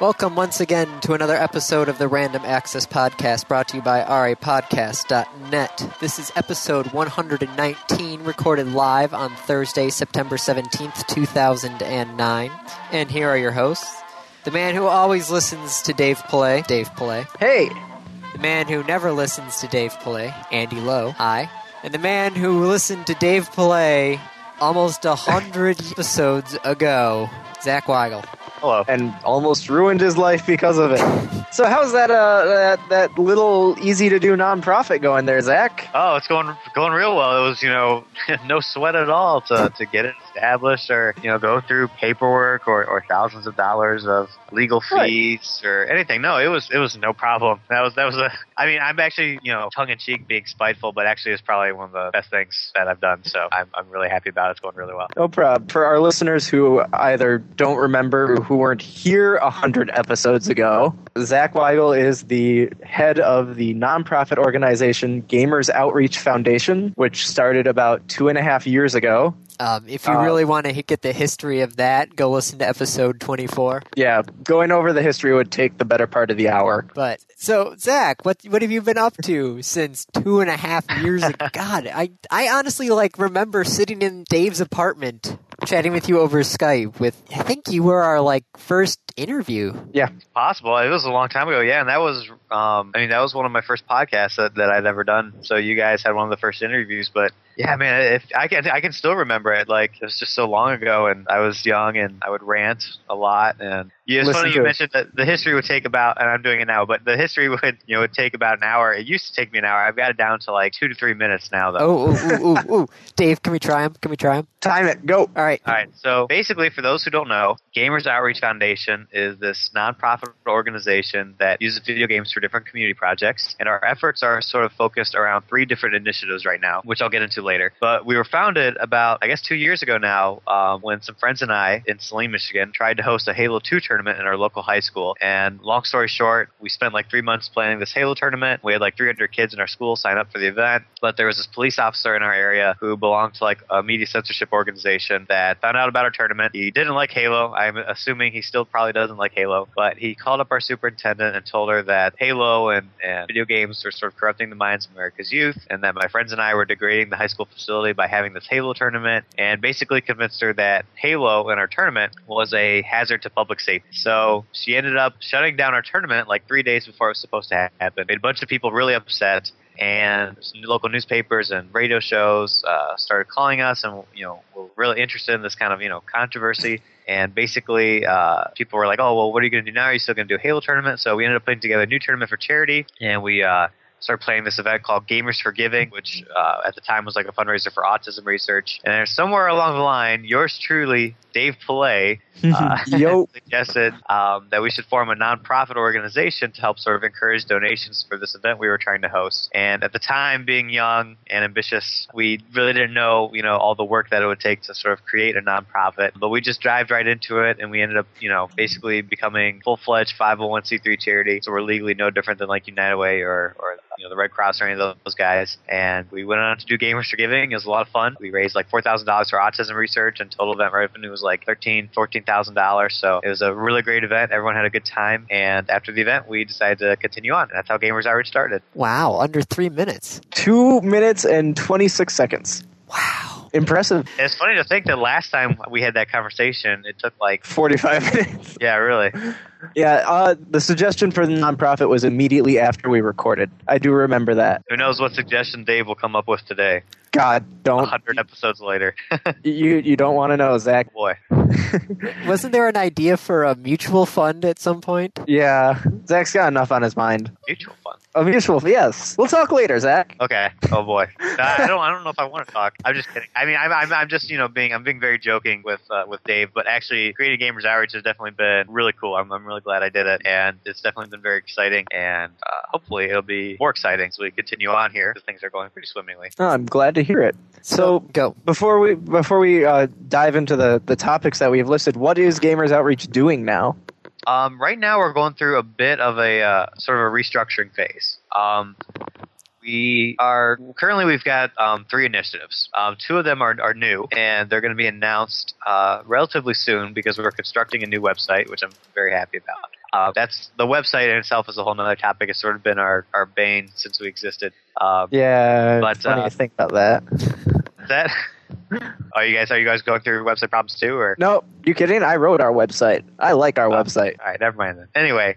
Welcome once again to another episode of the Random Access Podcast brought to you by rapodcast.net. This is episode 119, recorded live on Thursday, September 17th, 2009. And here are your hosts the man who always listens to Dave Play, Dave Play. Hey, The man who never listens to Dave Play, Andy Lowe. Hi. And the man who listened to Dave Play almost a hundred episodes ago, Zach Wigal. Hello. and almost ruined his life because of it. So how's that uh that that little easy to do nonprofit going there, Zach? Oh, it's going going real well. It was you know no sweat at all to, to get it established or you know go through paperwork or, or thousands of dollars of legal Right. fees or anything. No, it was it was no problem. That was that was a. I mean, I'm actually you know tongue in cheek being spiteful, but actually it's probably one of the best things that I've done. So I'm I'm really happy about it. It's going really well. No problem. For our listeners who either don't remember or who weren't here a hundred episodes ago, Zach Wigal is the head of the nonprofit organization Gamers Outreach Foundation, which started about two and a half years ago. Um, if you Uh, really want to get the history of that, go listen to episode 24. Yeah, going over the history would take the better part of the hour. But so, Zach, what what have you been up to since two and a half years ago? God, I I honestly like remember sitting in Dave's apartment chatting with you over Skype. With I think you were our like first interview. Yeah, possible. It was a long time ago, yeah, and that was, um, I mean, that was one of my first podcasts that, that I'd ever done. So you guys had one of the first interviews, but yeah, man, if I can, I can still remember it. Like it was just so long ago, and I was young, and I would rant a lot. And yeah, it's Listen funny you it. mentioned that the history would take about, and I'm doing it now, but the history would, you know, would take about an hour. It used to take me an hour. I've got it down to like two to three minutes now, though. Oh, ooh, ooh, ooh, ooh. Dave, can we try him? Can we try him? Time it, go. All right. All right. So basically, for those who don't know, Gamers Outreach Foundation is this nonprofit organization that uses video games for different community projects, and our efforts are sort of focused around three different initiatives right now, which I'll get into later. But we were founded about, I guess, two years ago now, um, when some friends and I in Saline, Michigan, tried to host a Halo 2 tournament in our local high school. And long story short, we spent like three months planning this Halo tournament. We had like 300 kids in our school sign up for the event, but there was this police officer in our area who belonged to like a media censorship organization that found out about our tournament. He didn't like Halo. I'm assuming he still probably doesn't like Halo, but he called up our superintendent and told her that Halo and, and video games were sort of corrupting the minds of America's youth, and that my friends and I were degrading the high school facility by having this Halo tournament, and basically convinced her that Halo in our tournament was a hazard to public safety. So she ended up shutting down our tournament like three days before it was supposed to happen. Made a bunch of people really upset and local newspapers and radio shows uh, started calling us and you know were really interested in this kind of you know controversy. And basically uh, people were like oh well what are you going to do now? Are you still going to do a halo tournament? So we ended up putting together a new tournament for charity and we uh, started playing this event called gamers for giving which uh, at the time was like a fundraiser for autism research. And somewhere along the line yours truly dave Pillay, uh, suggested um, that we should form a nonprofit organization to help sort of encourage donations for this event we were trying to host. And at the time, being young and ambitious, we really didn't know, you know, all the work that it would take to sort of create a nonprofit. But we just dived right into it, and we ended up, you know, basically becoming full-fledged 501c3 charity. So we're legally no different than like United Way or, or you know, the Red Cross or any of those guys. And we went on to do Gamers for Giving. It was a lot of fun. We raised like $4,000 for autism research, and total event revenue was like thirteen, fourteen thousand dollars. So it was a really great event. Everyone had a good time. And after the event, we decided to continue on. That's how Gamers Outreach started. Wow, under three minutes. Two minutes and twenty six seconds. Wow. Impressive. It's funny to think that last time we had that conversation, it took like, Forty five minutes. yeah, really. Yeah, uh, the suggestion for the nonprofit was immediately after we recorded. I do remember that. Who knows what suggestion Dave will come up with today? God, don't hundred episodes later. you you don't want to know, Zach. Boy. Wasn't there an idea for a mutual fund at some point? Yeah, Zach's got enough on his mind. Mutual fund. A mutual, yes. We'll talk later, Zach. Okay. Oh boy. I I don't. I don't know if I want to talk. I'm just kidding. I mean, I'm. I'm, I'm just you know being. I'm being very joking with uh, with Dave, but actually, Creative Gamers Outreach has definitely been really cool. I'm. I'm really glad I did it, and it's definitely been very exciting. And uh, hopefully, it'll be more exciting as we continue on here. 'cause Things are going pretty swimmingly. Oh, I'm glad to hear it. So go. before we before we uh, dive into the the topics that we've listed, what is Gamers Outreach doing now? Um, right now, we're going through a bit of a uh, sort of a restructuring phase. Um, we are currently we've got um, three initiatives. Um, two of them are, are new, and they're going to be announced uh, relatively soon because we're constructing a new website, which I'm very happy about. Uh, that's the website in itself is a whole other topic. It's sort of been our, our bane since we existed. Um, Yeah, But, funny uh, to think about that. that are you guys are you guys going through website problems too, or No, you kidding? I wrote our website. I like our Oh. website. All right, never mind then. Anyway,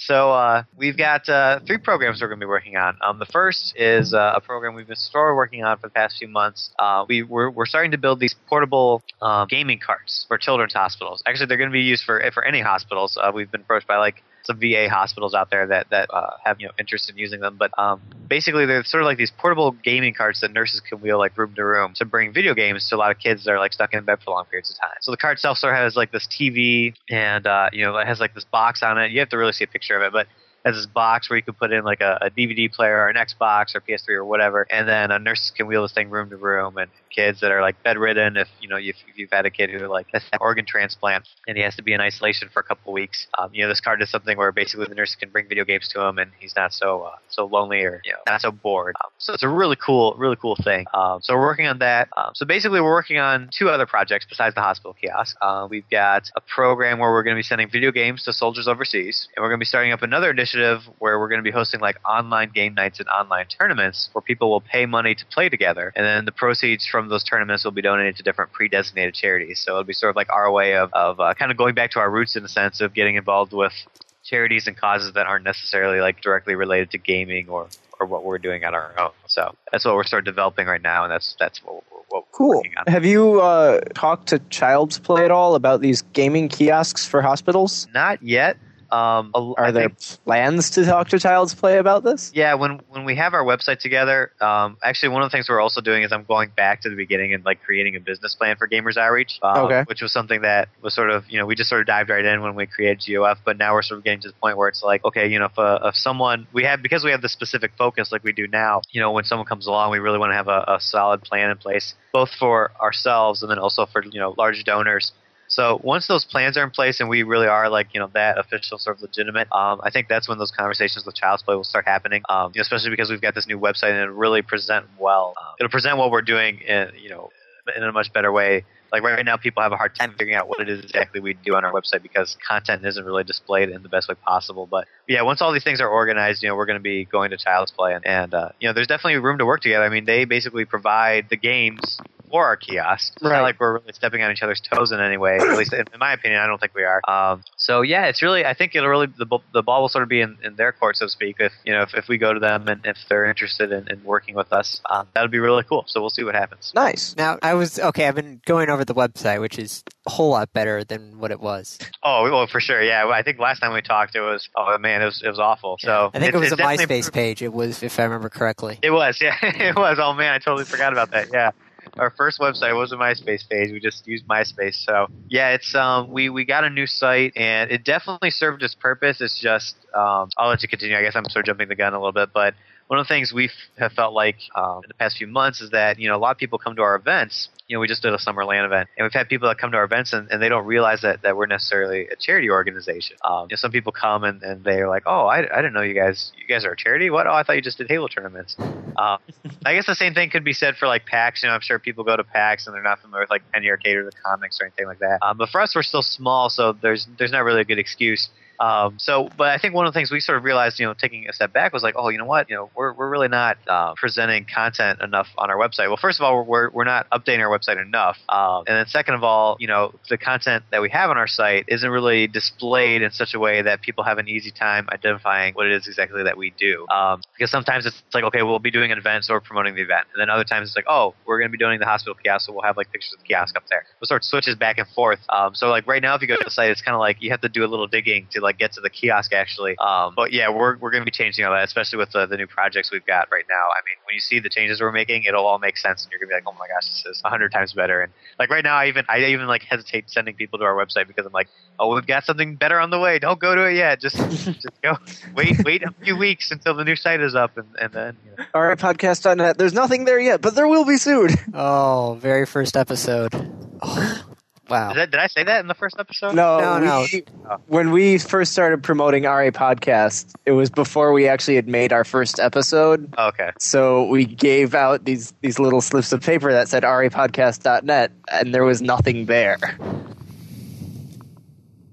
so uh, we've got uh, three programs we're going to be working on. Um, the first is uh, a program we've been of working on for the past few months. Uh, we, we're, we're starting to build these portable um, gaming carts for children's hospitals. Actually, they're going to be used for for any hospitals. Uh, we've been approached by like some VA hospitals out there that that uh, have you know interest in using them. But um, basically, they're sort of like these portable gaming carts that nurses can wheel like room to room to bring video games to a lot of kids that are like stuck in bed for long periods of time. So the cart itself sort of has like this TV and uh, you know it has like this box on it. You have to really see a picture of it, but has this box where you can put in like a, a DVD player or an Xbox or PS3 or whatever, and then a nurse can wheel this thing room to room. And kids that are like bedridden, if you know if, if you've had a kid who like has an organ transplant and he has to be in isolation for a couple weeks, um, you know this card is something where basically the nurse can bring video games to him and he's not so uh, so lonely or you know not so bored. Um, so it's a really cool really cool thing. Um, so we're working on that. Um, so basically we're working on two other projects besides the hospital kiosk. Uh, we've got a program where we're going to be sending video games to soldiers overseas, and we're going to be starting up another initiative where we're going to be hosting like online game nights and online tournaments where people will pay money to play together, and then the proceeds from those tournaments will be donated to different pre-designated charities. So it'll be sort of like our way of, of uh, kind of going back to our roots in the sense of getting involved with charities and causes that aren't necessarily like directly related to gaming or or what we're doing on our own. So that's what we're sort of developing right now, and that's that's what we're, Cool. Have you uh, talked to Child's Play at all about these gaming kiosks for hospitals? Not yet. Um, a- Are I there think- plans to talk to Child's Play about this? Yeah, when when we have our website together, um, actually one of the things we're also doing is I'm going back to the beginning and like creating a business plan for Gamers Outreach, um, Okay. which was something that was sort of you know we just sort of dived right in when we created GOF, but now we're sort of getting to the point where it's like okay, you know, if, uh, if someone we have because we have the specific focus like we do now, you know, when someone comes along, we really want to have a, a solid plan in place both for ourselves and then also for you know large donors. So once those plans are in place and we really are like you know that official sort of legitimate, um, I think that's when those conversations with Child's Play will start happening. Um, you know, especially because we've got this new website and it'll really present well. Um, it'll present what we're doing in you know in a much better way. Like right now, people have a hard time figuring out what it is exactly we do on our website because content isn't really displayed in the best way possible. But yeah, once all these things are organized, you know, we're going to be going to Child's Play, and, and uh, you know, there's definitely room to work together. I mean, they basically provide the games for our kiosk. It's Right. not like we're really stepping on each other's toes in any way. At least in, in my opinion, I don't think we are. Um, so yeah, it's really I think it'll really the, the ball will sort of be in, in their court, so to speak. If you know if, if we go to them and if they're interested in, in working with us, um, that would be really cool. So we'll see what happens. Nice. Now, I was okay. I've been going over the website, which is a whole lot better than what it was. Oh well, for sure. Yeah, I think last time we talked, it was oh man, it was it was awful. So I think it it's- was a MySpace page. It was, if I remember correctly. It was, yeah, it was. Oh man, I totally forgot about that. Yeah, our first website was a MySpace page. We just used MySpace. So yeah, it's um we we got a new site and it definitely served its purpose. It's just um I'll let you continue. I guess I'm sort of jumping the gun a little bit, but one of the things we have felt like um, in the past few months is that you know a lot of people come to our events. You know, we just did a summer LAN event, and we've had people that come to our events and, and they don't realize that, that we're necessarily a charity organization. Um, you know, some people come and, and they're like, "Oh, I, I didn't know you guys you guys are a charity. What? Oh, I thought you just did table tournaments." Um, I guess the same thing could be said for like PAX. You know, I'm sure people go to PAX and they're not familiar with like Penny Arcade or the comics or anything like that. Um, but for us, we're still small, so there's there's not really a good excuse. Um, so, but I think one of the things we sort of realized, you know, taking a step back was like, oh, you know what, you know, we're, we're really not uh, presenting content enough on our website. Well, first of all, we're, we're not updating our website enough, um, and then second of all, you know, the content that we have on our site isn't really displayed in such a way that people have an easy time identifying what it is exactly that we do. Um, because sometimes it's like, okay, we'll be doing an event, so we're promoting the event, and then other times it's like, oh, we're going to be doing the hospital kiosk, so we'll have like pictures of the kiosk up there. It sort of switches back and forth. Um, so like right now, if you go to the site, it's kind of like you have to do a little digging to like get to the kiosk actually. Um, but yeah, we're we're going to be changing all that, especially with the, the new projects we've got right now. I mean, when you see the changes we're making, it'll all make sense, and you're going to be like, oh my gosh, this is a hundred times better. And like right now, I even I even like hesitate sending people to our website because I'm like, oh, we've got something better on the way. Don't go to it yet. Just just go. Wait wait a few weeks until the new site is up, and, and then. You know. All right, podcast.net. There's nothing there yet, but there will be soon. Oh, very first episode. Oh, wow. That, did I say that in the first episode? No, No, no. we- When we first started promoting RA Podcast, it was before we actually had made our first episode. Oh, okay. So we gave out these these little slips of paper that said rapodcast.net, and there was nothing there.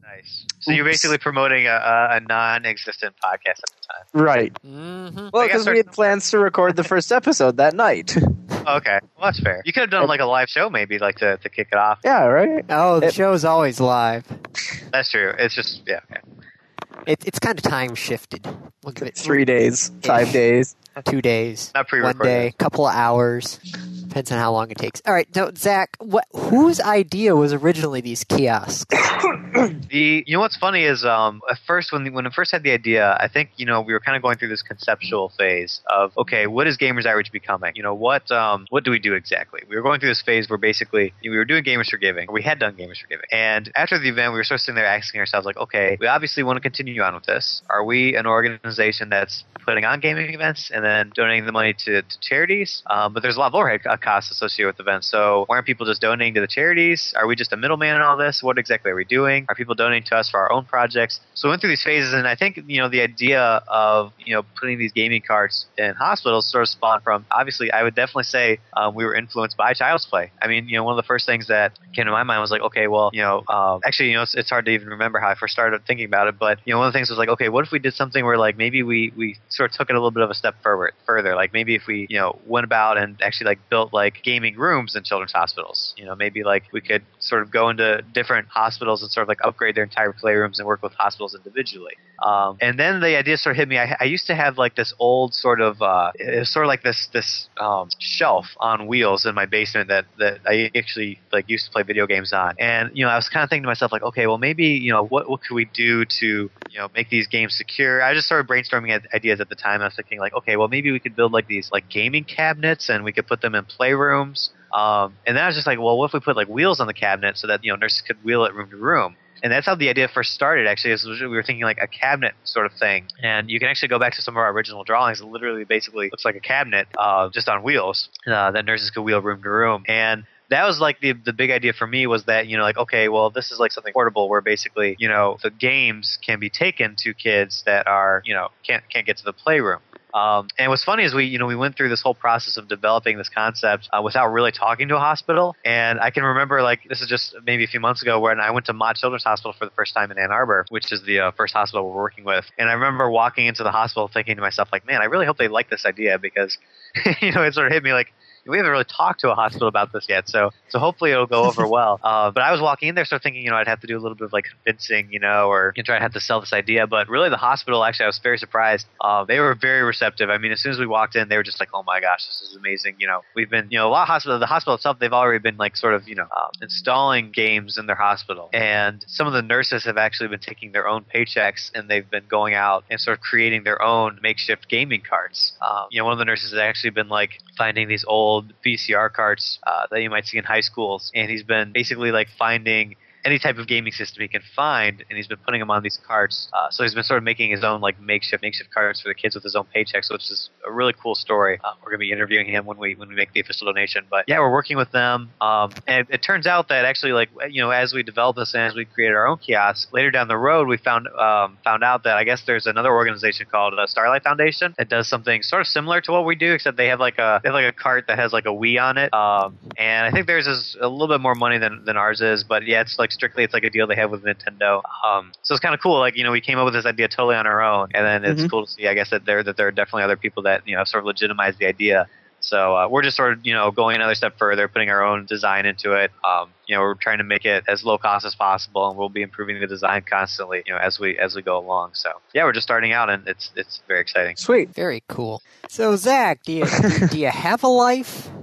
Nice. So you're basically promoting a, a, a non-existent podcast at the time. Right. Mm-hmm. Well, because we had plans to record the first episode that night. Oh, okay, well that's fair. You could have done like a live show, maybe, like to, to kick it off. yeah, right? Oh, the It- show's always live. That's true. It's just yeah. okay. It, it's kind of time shifted. We'll give it Three days, five days. two days, Not one pre-recorded. day, couple of hours. Depends on how long it takes. All right, so Zach, what whose idea was originally these kiosks? The you know what's funny is um at first when when I first had the idea, I think you know we were kind of going through this conceptual phase of okay, what is Gamers Outreach becoming? You know what um what do we do exactly? We were going through this phase where basically we were doing Gamers for Giving, or we had done Gamers for Giving, and after the event, we were sort of sitting there asking ourselves like, okay, we obviously want to continue on with this. Are we an organization that's putting on gaming events and then donating the money to, to charities? Um, but there's a lot of overhead co- costs associated with events. So why aren't people just donating to the charities? Are we just a middleman in all this? What exactly are we doing? Are people donating to us for our own projects? So we went through these phases, and I think you know the idea of you know putting these gaming carts in hospitals sort of spawned from. Obviously, I would definitely say um, we were influenced by Child's Play. I mean, you know, one of the first things that came to my mind was like, okay, well, you know, um, actually, you know, it's, it's hard to even remember how I first started thinking about it, but you know, one of the things was like, okay, what if we did something where like maybe we we sort of took it a little bit of a step further, further, like maybe if we you know went about and actually like built like gaming rooms in children's hospitals, you know, maybe like we could sort of go into different hospitals and sort of like upgrade their entire playrooms and work with hospitals individually. Um, and then the idea sort of hit me. I, I used to have like this old sort of, uh, sort of like this this um, shelf on wheels in my basement that that I actually like used to play video games on. And you know, I was kind of thinking to myself like, okay, well maybe you know what what could we do to you know make these games secure? I just started brainstorming ideas at the time. I was thinking like, okay, well maybe we could build like these like gaming cabinets and we could put them in playrooms. Um, and then I was just like, well, what if we put like wheels on the cabinet so that you know nurses could wheel it room to room? And that's how the idea first started. Actually, is we were thinking like a cabinet sort of thing, and you can actually go back to some of our original drawings. It literally, basically, looks like a cabinet, uh, just on wheels uh, that nurses could wheel room to room. And that was like the the big idea for me was that you know like okay well this is like something portable where basically you know the games can be taken to kids that are you know can't can't get to the playroom um, and what's funny is we, you know, we went through this whole process of developing this concept uh, without really talking to a hospital. And I can remember, like, this is just maybe a few months ago when I went to Mott Children's Hospital for the first time in Ann Arbor, which is the uh, first hospital we're working with. And I remember walking into the hospital thinking to myself, like, man, I really hope they like this idea because, you know, it sort of hit me like, we haven't really talked to a hospital about this yet, so so hopefully it'll go over well. Uh, but I was walking in there, sort of thinking, you know, I'd have to do a little bit of like convincing, you know, or you know, try to have to sell this idea. But really, the hospital actually, I was very surprised. Uh, they were very receptive. I mean, as soon as we walked in, they were just like, "Oh my gosh, this is amazing!" You know, we've been, you know, a lot of hospital, the hospital itself, they've already been like sort of, you know, um, installing games in their hospital, and some of the nurses have actually been taking their own paychecks and they've been going out and sort of creating their own makeshift gaming carts. Um, you know, one of the nurses has actually been like finding these old VCR carts uh, that you might see in high schools, and he's been basically like finding any type of gaming system he can find, and he's been putting them on these carts. Uh, so he's been sort of making his own like makeshift makeshift carts for the kids with his own paychecks, which is a really cool story. Uh, we're gonna be interviewing him when we when we make the official donation. But yeah, we're working with them, um, and it, it turns out that actually like you know as we develop this and as we create our own kiosk, later down the road we found um, found out that I guess there's another organization called uh, Starlight Foundation that does something sort of similar to what we do, except they have like a they have like a cart that has like a Wii on it, um, and I think theirs is a little bit more money than than ours is, but yeah, it's like strictly it's like a deal they have with Nintendo. Um, so it's kind of cool. Like you know, we came up with this idea totally on our own, and then it's Mhm. cool to see. I guess that there that there are definitely other people that you know have sort of legitimize the idea. So uh, we're just sort of you know going another step further, putting our own design into it. Um, you know, we're trying to make it as low cost as possible, and we'll be improving the design constantly. You know, as we as we go along. So yeah, we're just starting out, and it's it's very exciting. Sweet. Very cool. So Zach, do you do you have a life?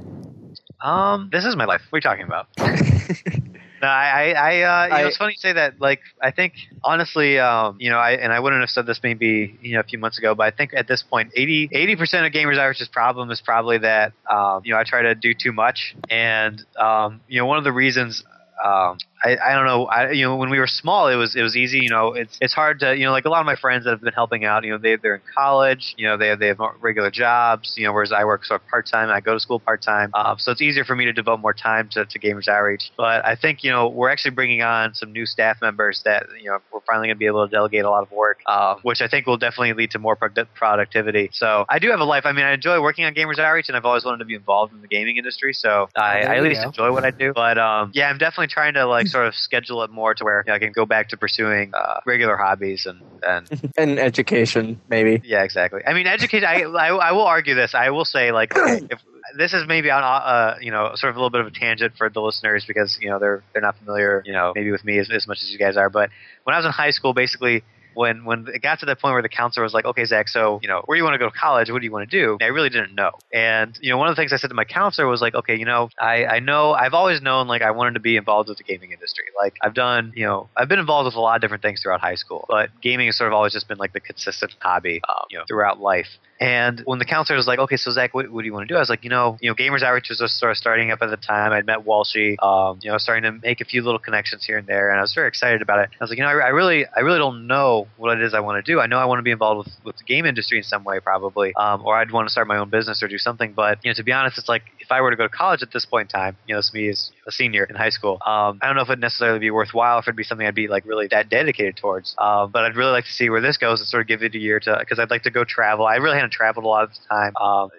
Um, this is my life. What are you talking about? No, I, I, I uh, you know, it's funny you say that. Like, I think honestly, um, you know, I and I wouldn't have said this maybe you know a few months ago, but I think at this point, 80 percent of gamers Irish's problem is probably that um, you know I try to do too much, and um, you know one of the reasons. Um, I, I don't know. I, you know, when we were small, it was it was easy. You know, it's it's hard to you know like a lot of my friends that have been helping out. You know, they they're in college. You know, they they have regular jobs. You know, whereas I work sort of part time. I go to school part time. Um, so it's easier for me to devote more time to, to Gamers Outreach. But I think you know we're actually bringing on some new staff members that you know we're finally going to be able to delegate a lot of work, um, which I think will definitely lead to more produ- productivity. So I do have a life. I mean, I enjoy working on Gamers Outreach, and I've always wanted to be involved in the gaming industry. So I, I at least go. enjoy what I do. But um, yeah, I'm definitely trying to like sort of schedule it more to where you know, I can go back to pursuing uh, regular hobbies and and And education, maybe. yeah, exactly. I mean, education. I, I I will argue this. I will say like if this is maybe on uh you know sort of a little bit of a tangent for the listeners because you know they're they're not familiar you know maybe with me as, as much as you guys are. But when I was in high school, basically when when it got to that point where the counselor was like, okay, Zach, so you know where do you want to go to college? What do you want to do? I really didn't know. And you know one of the things I said to my counselor was like, okay, you know I I know I've always known like I wanted to be involved with the gaming industry. Like I've done you know I've been involved with a lot of different things throughout high school, but gaming has sort of always just been like the consistent hobby um, you know throughout life. And when the counselor was like, "Okay, so Zach, what, what do you want to do?" I was like, "You know, you know, Gamers Outreach was just sort of starting up at the time. I'd met Walshy, um, you know, starting to make a few little connections here and there, and I was very excited about it. I was like, you know, I, I really, I really don't know what it is I want to do. I know I want to be involved with, with the game industry in some way, probably, um, or I'd want to start my own business or do something. But you know, to be honest, it's like if I were to go to college at this point in time, you know, this me as a senior in high school, um, I don't know if it'd necessarily be worthwhile, if it'd be something I'd be like really that dedicated towards. Um, but I'd really like to see where this goes and sort of give it a year to, because I'd like to go travel. I really hadn't traveled a lot of the time. Um,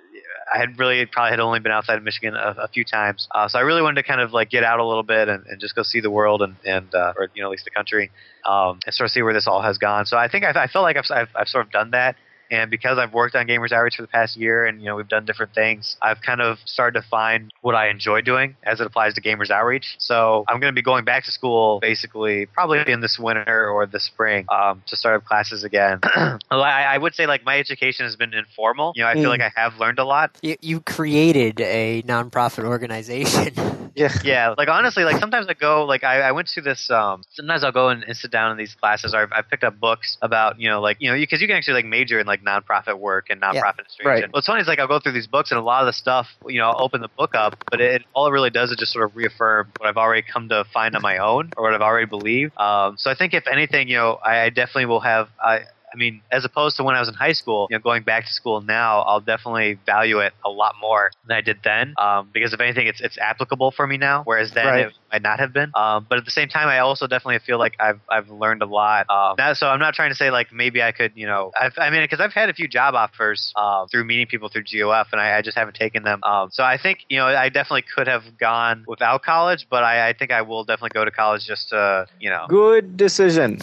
I had really probably had only been outside of Michigan a, a few times, uh, so I really wanted to kind of like get out a little bit and, and just go see the world and and uh, or you know at least the country, um, and sort of see where this all has gone. So I think I, I felt like I've, I've I've sort of done that. And because I've worked on Gamers Outreach for the past year, and you know we've done different things, I've kind of started to find what I enjoy doing as it applies to Gamers Outreach. So I'm going to be going back to school basically probably in this winter or this spring um, to start up classes again. I, I would say like my education has been informal. You know, I feel Mm. like I have learned a lot. You, you created a nonprofit organization. Yeah. yeah like honestly like sometimes i go like i, I went to this um sometimes i'll go and, and sit down in these classes or I've, I've picked up books about you know like you know because you can actually like major in like nonprofit work and nonprofit Yeah. administration Right. what's funny is like i'll go through these books and a lot of the stuff you know i'll open the book up but it all it really does is just sort of reaffirm what i've already come to find on my own or what i've already believed um so i think if anything you know i, I definitely will have i I mean, as opposed to when I was in high school, you know, going back to school now, I'll definitely value it a lot more than I did then. Um, because if anything, it's it's applicable for me now, whereas then Right. it might not have been. Um, but at the same time, I also definitely feel like I've I've learned a lot. Um, now, so I'm not trying to say like maybe I could, you know, I've, I mean, because I've had a few job offers uh, through meeting people through GOF, and I, I just haven't taken them. Um, so I think you know I definitely could have gone without college, but I, I think I will definitely go to college just to you know Good decision.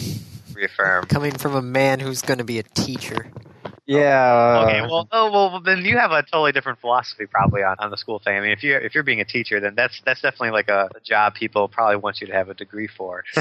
Reaffirm. Coming from a man who's going to be a teacher. Yeah. Okay, well, oh, well, then you have a totally different philosophy probably on, on the school thing. I mean, if you're if you're being a teacher, then that's that's definitely like a, a job people probably want you to have a degree for.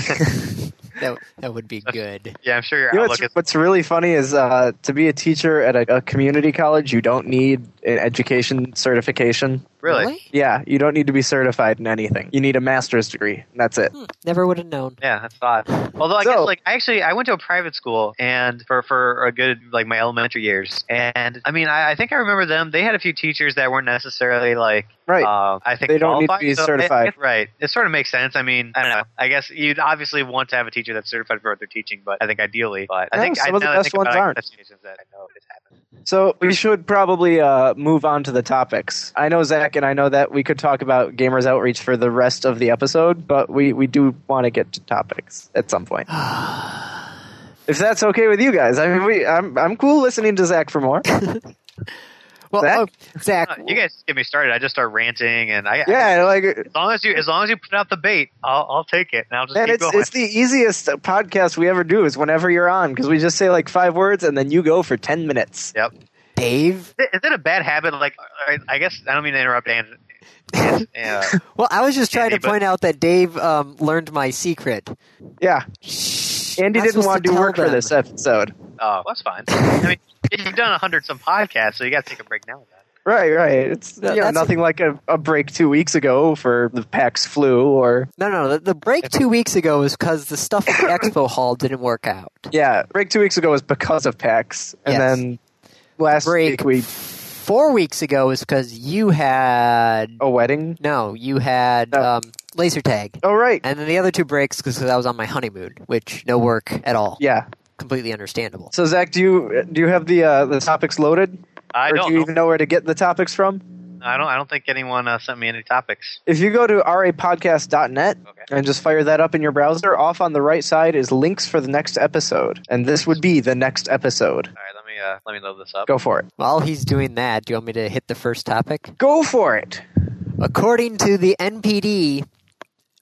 That, that would be good. yeah, I'm sure your You know, outlook what's, is. what's really funny is uh, to be a teacher at a, a community college, you don't need an education certification. Really? Yeah, you don't need to be certified in anything. You need a master's degree. and That's it. Hmm, never would have known. Yeah, that's odd. Although I So- guess like I actually I went to a private school and for for a good like my elementary years and I mean I, I think I remember them. They had a few teachers that weren't necessarily like Right. Uh, I think They don't need to be so it- certified. it- right. It sort of makes sense. I mean, I don't know. I guess you'd obviously want to have a teacher that's certified for what they're teaching, but I think ideally, but I think some I, of the now that I best think ones aren't. that I know it happened. So we should probably uh, move on to the topics. I know Zach and I know that we could talk about Gamers Outreach for the rest of the episode, but we, we do want to get to topics at some point. if that's okay with you guys, I mean, we I'm I'm cool listening to Zach for more. Well, Zach? oh, Zach, Uh, you guys get me started. I just start ranting, and I Yeah, like as long as you as long as you put out the bait, I'll I'll take it, and I'll just man, keep it's going. it's the easiest podcast we ever do is whenever you're on because we just say like five words and then you go for ten minutes. yep. Dave. Is it a bad habit? Like, I- I guess I don't mean to interrupt. And, and, uh, Well, I was just trying Andy, to but- point out that Dave um, learned my secret. Yeah, Shh, Andy didn't want to do tell work for this episode. oh, that's fine. I mean, you've done a hundred some podcasts, so you got to take a break now. then. Right, right. It's No, you know, that's- nothing like a, a break two weeks ago for the PAX flu or No, no, the, the break two weeks ago was because the stuff at the expo hall didn't work out. yeah, break two weeks ago was because of PAX, and Yes. then last Break. week we Four weeks ago was because you had a wedding. no, you had Oh. um, laser tag, Oh right, and then the other two breaks because I was on my honeymoon, which no work at all. yeah. Completely understandable. So Zach, do you do you have the uh, the topics loaded, I or don't do you know. even know where to get the topics from? I don't. I don't think anyone uh, sent me any topics. If you go to rapodcast.net Okay. and just fire that up in your browser, off on the right side is links for the next episode, and this would be the next episode. All right. Let me uh, let me load this up. Go for it. While he's doing that, do you want me to hit the first topic? Go for it. According to the NPD,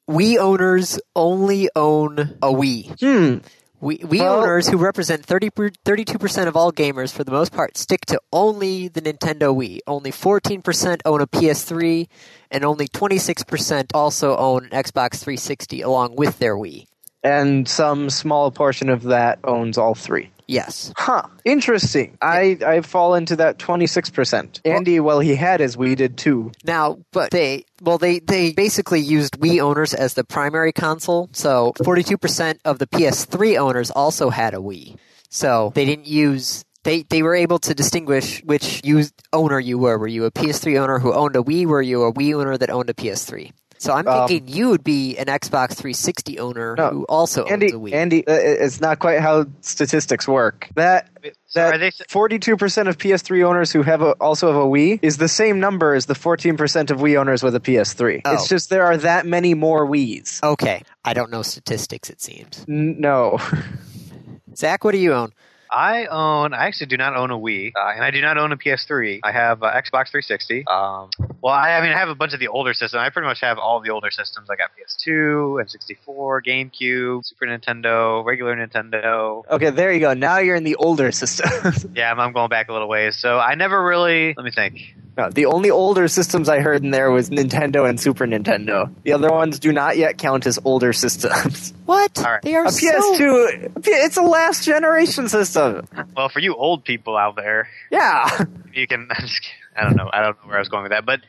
Wii owners only own a Wii. Hmm. We, Wii Well- owners who represent 30, 32% of all gamers for the most part stick to only the Nintendo Wii. Only 14% own a PS3 and only 26% also own an Xbox 360 along with their Wii. And some small portion of that owns all three. Yes. Huh. Interesting. I, I fall into that 26%. Andy, well, he had his we did too. Now, but they well they they basically used Wii owners as the primary console. So 42% of the PS3 owners also had a Wii. So they didn't use they, they were able to distinguish which use, owner you were. Were you a PS3 owner who owned a Wii? Were you a Wii owner that owned a PS3? So I'm Um, thinking you would be an Xbox 360 owner No. who also Andy, owns a Wii. Andy, uh, it's not quite how statistics work. That that 42% of PS3 owners who have a, also have a Wii is the same number as the 14% of Wii owners with a PS3. Oh. It's just there are that many more Wiis. okay, I don't know statistics. It seems. N- no. Zach, what do you own? I own. I actually do not own a Wii, uh, and I do not own a PS3. I have uh, Xbox 360. Um, well, I, I mean, I have a bunch of the older systems. I pretty much have all the older systems. I got PS2, N64, GameCube, Super Nintendo, regular Nintendo. okay, there you go. Now you're in the older systems. Yeah, I'm, I'm going back a little ways. So I never really. Let me think. No, the only older systems I heard in there was Nintendo and Super Nintendo. The other ones do not yet count as older systems. What? All right. They are A so PS2, it's a last generation system. Well, for you old people out there, Yeah. you can. I'm just. I don't know. I don't know where I was going with that, but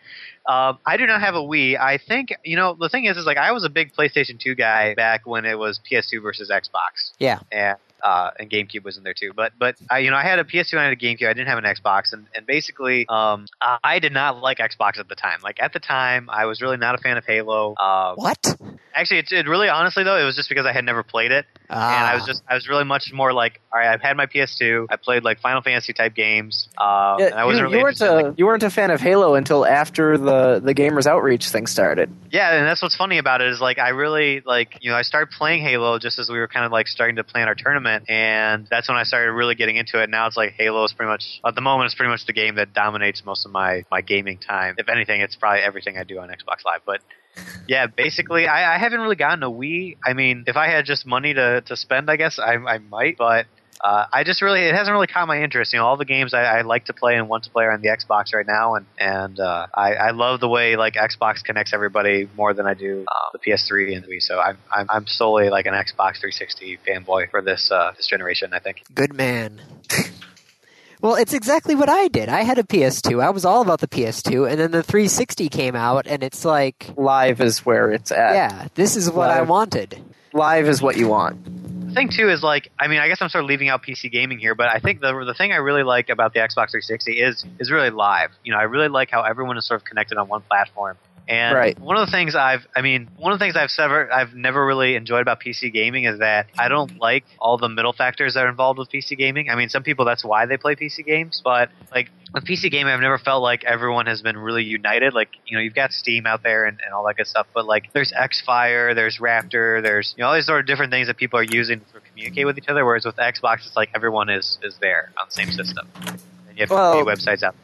um, I do not have a Wii. I think you know the thing is, is like I was a big PlayStation 2 guy back when it was PS2 versus Xbox. Yeah. and uh, and GameCube was in there too. But but I you know I had a PS2 and I had a GameCube. I didn't have an Xbox, and and basically um, I did not like Xbox at the time. Like at the time, I was really not a fan of Halo. Uh, What? actually, it, it really honestly though, it was just because I had never played it and I was Ah. just I was really much more like all right I've had my PS2 I played like Final Fantasy type games uh, Yeah, and I wasn't you, really you weren't a like- you weren't a fan of Halo until after the the Gamers Outreach thing started. yeah and that's what's funny about it is like I really like you know I started playing Halo just as we were kind of like starting to plan our tournament and that's when I started really getting into it now it's like Halo is pretty much at the moment it's pretty much the game that dominates most of my my gaming time if anything it's probably everything I do on Xbox Live but yeah, basically, I, I haven't really gotten a Wii. I mean, if I had just money to, to spend, I guess I, I might, but uh, I just really it hasn't really caught my interest. You know, all the games I, I like to play and want to play are on the Xbox right now, and and uh, I, I love the way like Xbox connects everybody more than I do uh, the PS3 and Wii. So I'm, I'm I'm solely like an Xbox 360 fanboy for this uh, this generation. I think. Good man. well, it's exactly what I did. I had a PS2. I was all about the PS2, and then the 360 came out, and it's like, Live is where it's at. yeah, this is what I wanted. Live is what you want. The thing too is like I mean I guess I'm sort of leaving out PC gaming here, but I think the the thing I really like about the Xbox 360 is is really live. You know, I really like how everyone is sort of connected on one platform. And Right. one of the things I've I mean one of the things I've sever I've never really enjoyed about PC gaming is that I don't like all the middle factors that are involved with PC gaming. I mean some people that's why they play PC games, but like with PC gaming I've never felt like everyone has been really united. Like, you know, you've got Steam out there and, and all that good stuff, but like there's Xfire, there's Raptr, there's you know all these sort of different things that people are using to communicate with each other. Whereas with Xbox, it's like everyone is is there on the same system, and you have Well- websites out.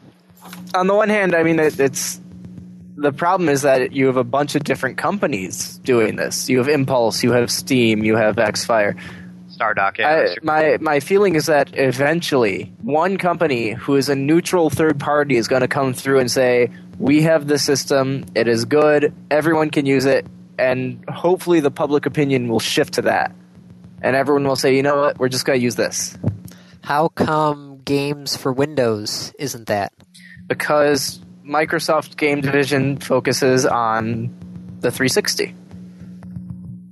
On the one hand, I mean it, it's the problem is that you have a bunch of different companies doing this. You have Impulse, you have Steam, you have Xfire. Stardock, yeah, I, my my feeling is that eventually one company who is a neutral third party is going to come through and say, "We have the system. It is good. Everyone can use it." And hopefully, the public opinion will shift to that, and everyone will say, "You know what? We're just going to use this." How come games for Windows isn't that? because Microsoft Game Division focuses on the 360.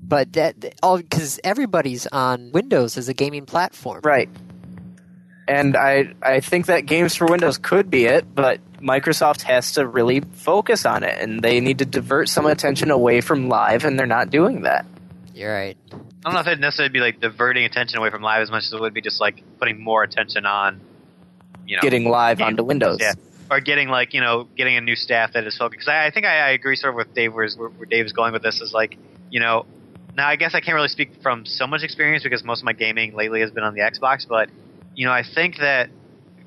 But that all because everybody's on Windows as a gaming platform. Right. And I I think that games for Windows could be it, but Microsoft has to really focus on it and they need to divert some attention away from live and they're not doing that. You're right. I don't know if it'd necessarily be like diverting attention away from live as much as it would be just like putting more attention on, you know, Getting live games. onto Windows. Yeah. Or getting like you know getting a new staff that is focused. Because I, I think I, I agree sort of with Dave where, where Dave is going with this is like you know now I guess I can't really speak from so much experience because most of my gaming lately has been on the Xbox, but you know I think that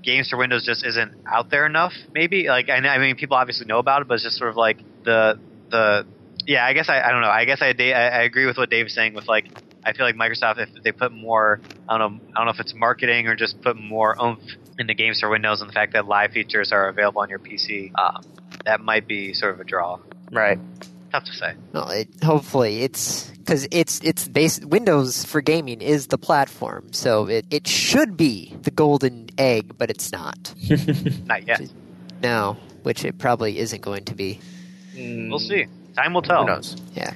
games for Windows just isn't out there enough. Maybe like I, I mean people obviously know about it, but it's just sort of like the the yeah, I guess I, I don't know. I guess I, I I agree with what Dave's saying. With like, I feel like Microsoft, if they put more, I don't know, I don't know if it's marketing or just put more oomph into games for Windows, and the fact that live features are available on your PC, um, that might be sort of a draw. Right. Tough to say. Well, it, hopefully it's because it's it's base Windows for gaming is the platform, so it, it should be the golden egg, but it's not. Not yet. No, which it probably isn't going to be. We'll see. Time will tell. Who knows? Yeah.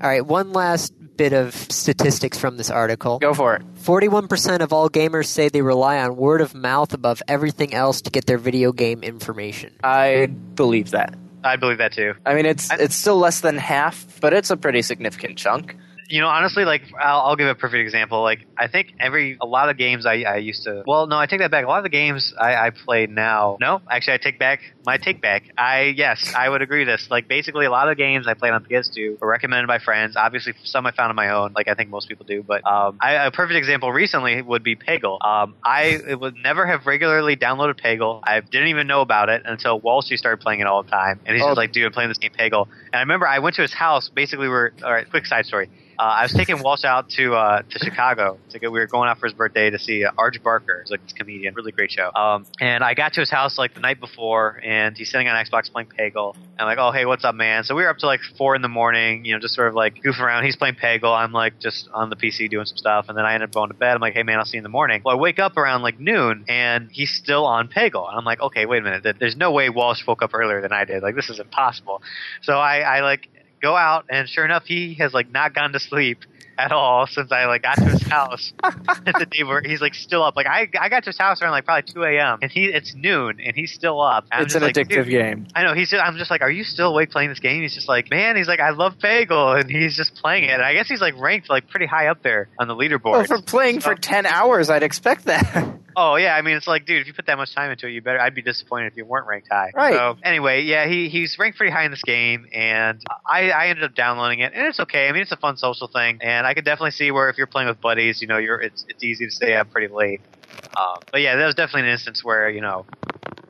All right, one last bit of statistics from this article. Go for it. 41% of all gamers say they rely on word of mouth above everything else to get their video game information. I believe that. I believe that too. I mean, it's I- it's still less than half, but it's a pretty significant chunk. You know, honestly, like I'll, I'll give a perfect example. Like I think every a lot of games I, I used to. Well, no, I take that back. A lot of the games I, I play now. No, actually, I take back my take back. I yes, I would agree with this. Like basically, a lot of games I played on PS2 were recommended by friends. Obviously, some I found on my own. Like I think most people do. But um, I, a perfect example recently would be Peggle. Um, I would never have regularly downloaded Peggle. I didn't even know about it until Walshy started playing it all the time, and he's Oh. just like, "Dude, I'm playing this game Peggle." And I remember I went to his house. Basically, we're all right. Quick side story. Uh, I was taking Walsh out to uh, to Chicago. To go, we were going out for his birthday to see uh, Arj Barker, who's like this comedian, really great show. Um, and I got to his house like the night before, and he's sitting on Xbox playing Peggle. And I'm like, oh hey, what's up, man? So we were up to like four in the morning, you know, just sort of like goofing around. He's playing Peggle. I'm like just on the PC doing some stuff, and then I end up going to bed. I'm like, hey man, I'll see you in the morning. Well, I wake up around like noon, and he's still on Peggle. And I'm like, okay, wait a minute. There's no way Walsh woke up earlier than I did. Like this is impossible. So I, I like go out, and sure enough, he has like not gone to sleep at all since I like got to his house. at the day where he's like still up. Like I, I got to his house around like probably two a.m. and he it's noon and he's still up. I'm it's an like, addictive "Dude." game. I know he's. Just, I'm just like, are you still awake playing this game? He's just like, man. He's like, I love Peggle, and he's just playing it. And I guess he's like ranked like pretty high up there on the leaderboard. Well, for playing for ten hours, I'd expect that. Oh yeah, I mean it's like, dude, if you put that much time into it, you better. I'd be disappointed if you weren't ranked high. Right. So anyway, yeah, he he's ranked pretty high in this game, and I I ended up downloading it, and it's okay. I mean, it's a fun social thing, and I could definitely see where if you're playing with buddies, you know, you're it's it's easy to stay up pretty late. Um, but yeah, that was definitely an instance where you know.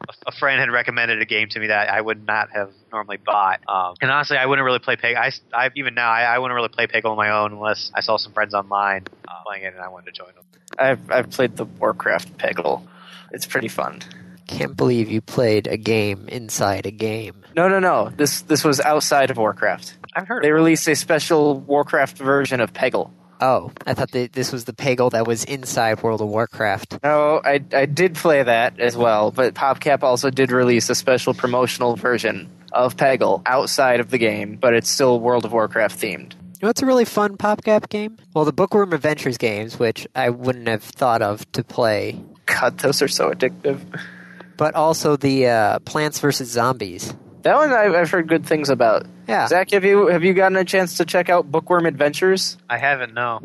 A- A friend had recommended a game to me that I would not have normally bought, um, and honestly, I wouldn't really play Peg. I, I even now I, I wouldn't really play Peggle on my own unless I saw some friends online uh, playing it and I wanted to join them. I've I've played the Warcraft Peggle. It's pretty fun. Can't believe you played a game inside a game. No, no, no. This this was outside of Warcraft. I've heard. They released a special Warcraft version of Peggle. Oh, I thought that this was the Peggle that was inside World of Warcraft. No, I I did play that as well, but PopCap also did release a special promotional version of Peggle outside of the game, but it's still World of Warcraft themed. You know what's a really fun PopCap game? Well, the Bookworm Adventures games, which I wouldn't have thought of to play, God, those are so addictive. but also the uh, Plants vs. Zombies. That one I've heard good things about. Yeah. Zach, have you have you gotten a chance to check out Bookworm Adventures? I haven't. No.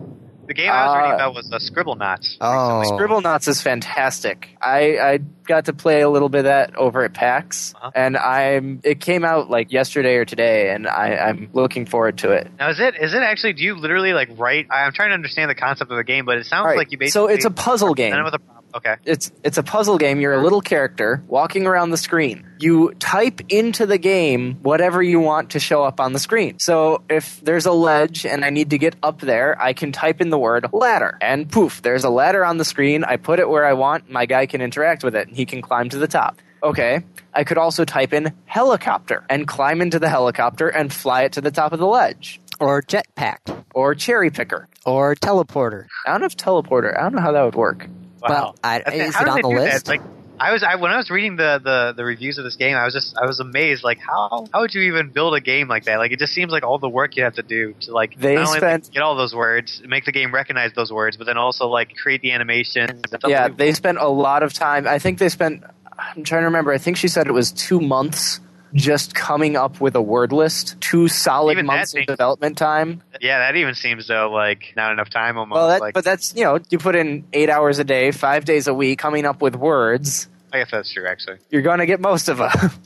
The game I was reading Uh, about was uh, Scribblenauts. Oh. Scribblenauts is fantastic. I, I got to play a little bit of that over at PAX, Uh-huh. and I'm it came out like yesterday or today, and I, I'm looking forward to it. Now, is it is it actually? Do you literally like write? I'm trying to understand the concept of the game, but it sounds Right. like you basically. so it's a puzzle game. With a problem. Okay. It's it's a puzzle game. You're a little character walking around the screen. You type into the game whatever you want to show up on the screen. So if there's a ledge and I need to get up there, I can type in the word ladder, and poof, there's a ladder on the screen. I put it where I want. My guy can interact with it, and he can climb to the top. Okay. I could also type in helicopter and climb into the helicopter and fly it to the top of the ledge. Or Jetpack. Or cherry picker. Or Teleporter. I don't know if teleporter. I don't know how that would work. Wow. Well, I- is how it on the do that? Like, I was I, when I was reading the, the, the reviews of this game, I was just I was amazed. Like, how how would you even build a game like that? Like, it just seems like all the work you have to do to like They not only spent- like, get all those words, make the game recognize those words, but then also like create the animation. yeah, they spent a lot of time. I think they spent. I'm trying to remember. I think she said it was two months just coming up with a word list. Two solid Even months of development time. yeah, that even seems though like not enough time almost. Well, that, like, but that's you know you put in eight hours a day, five days a week, coming up with words. I guess that's true actually. You're going to get most of them.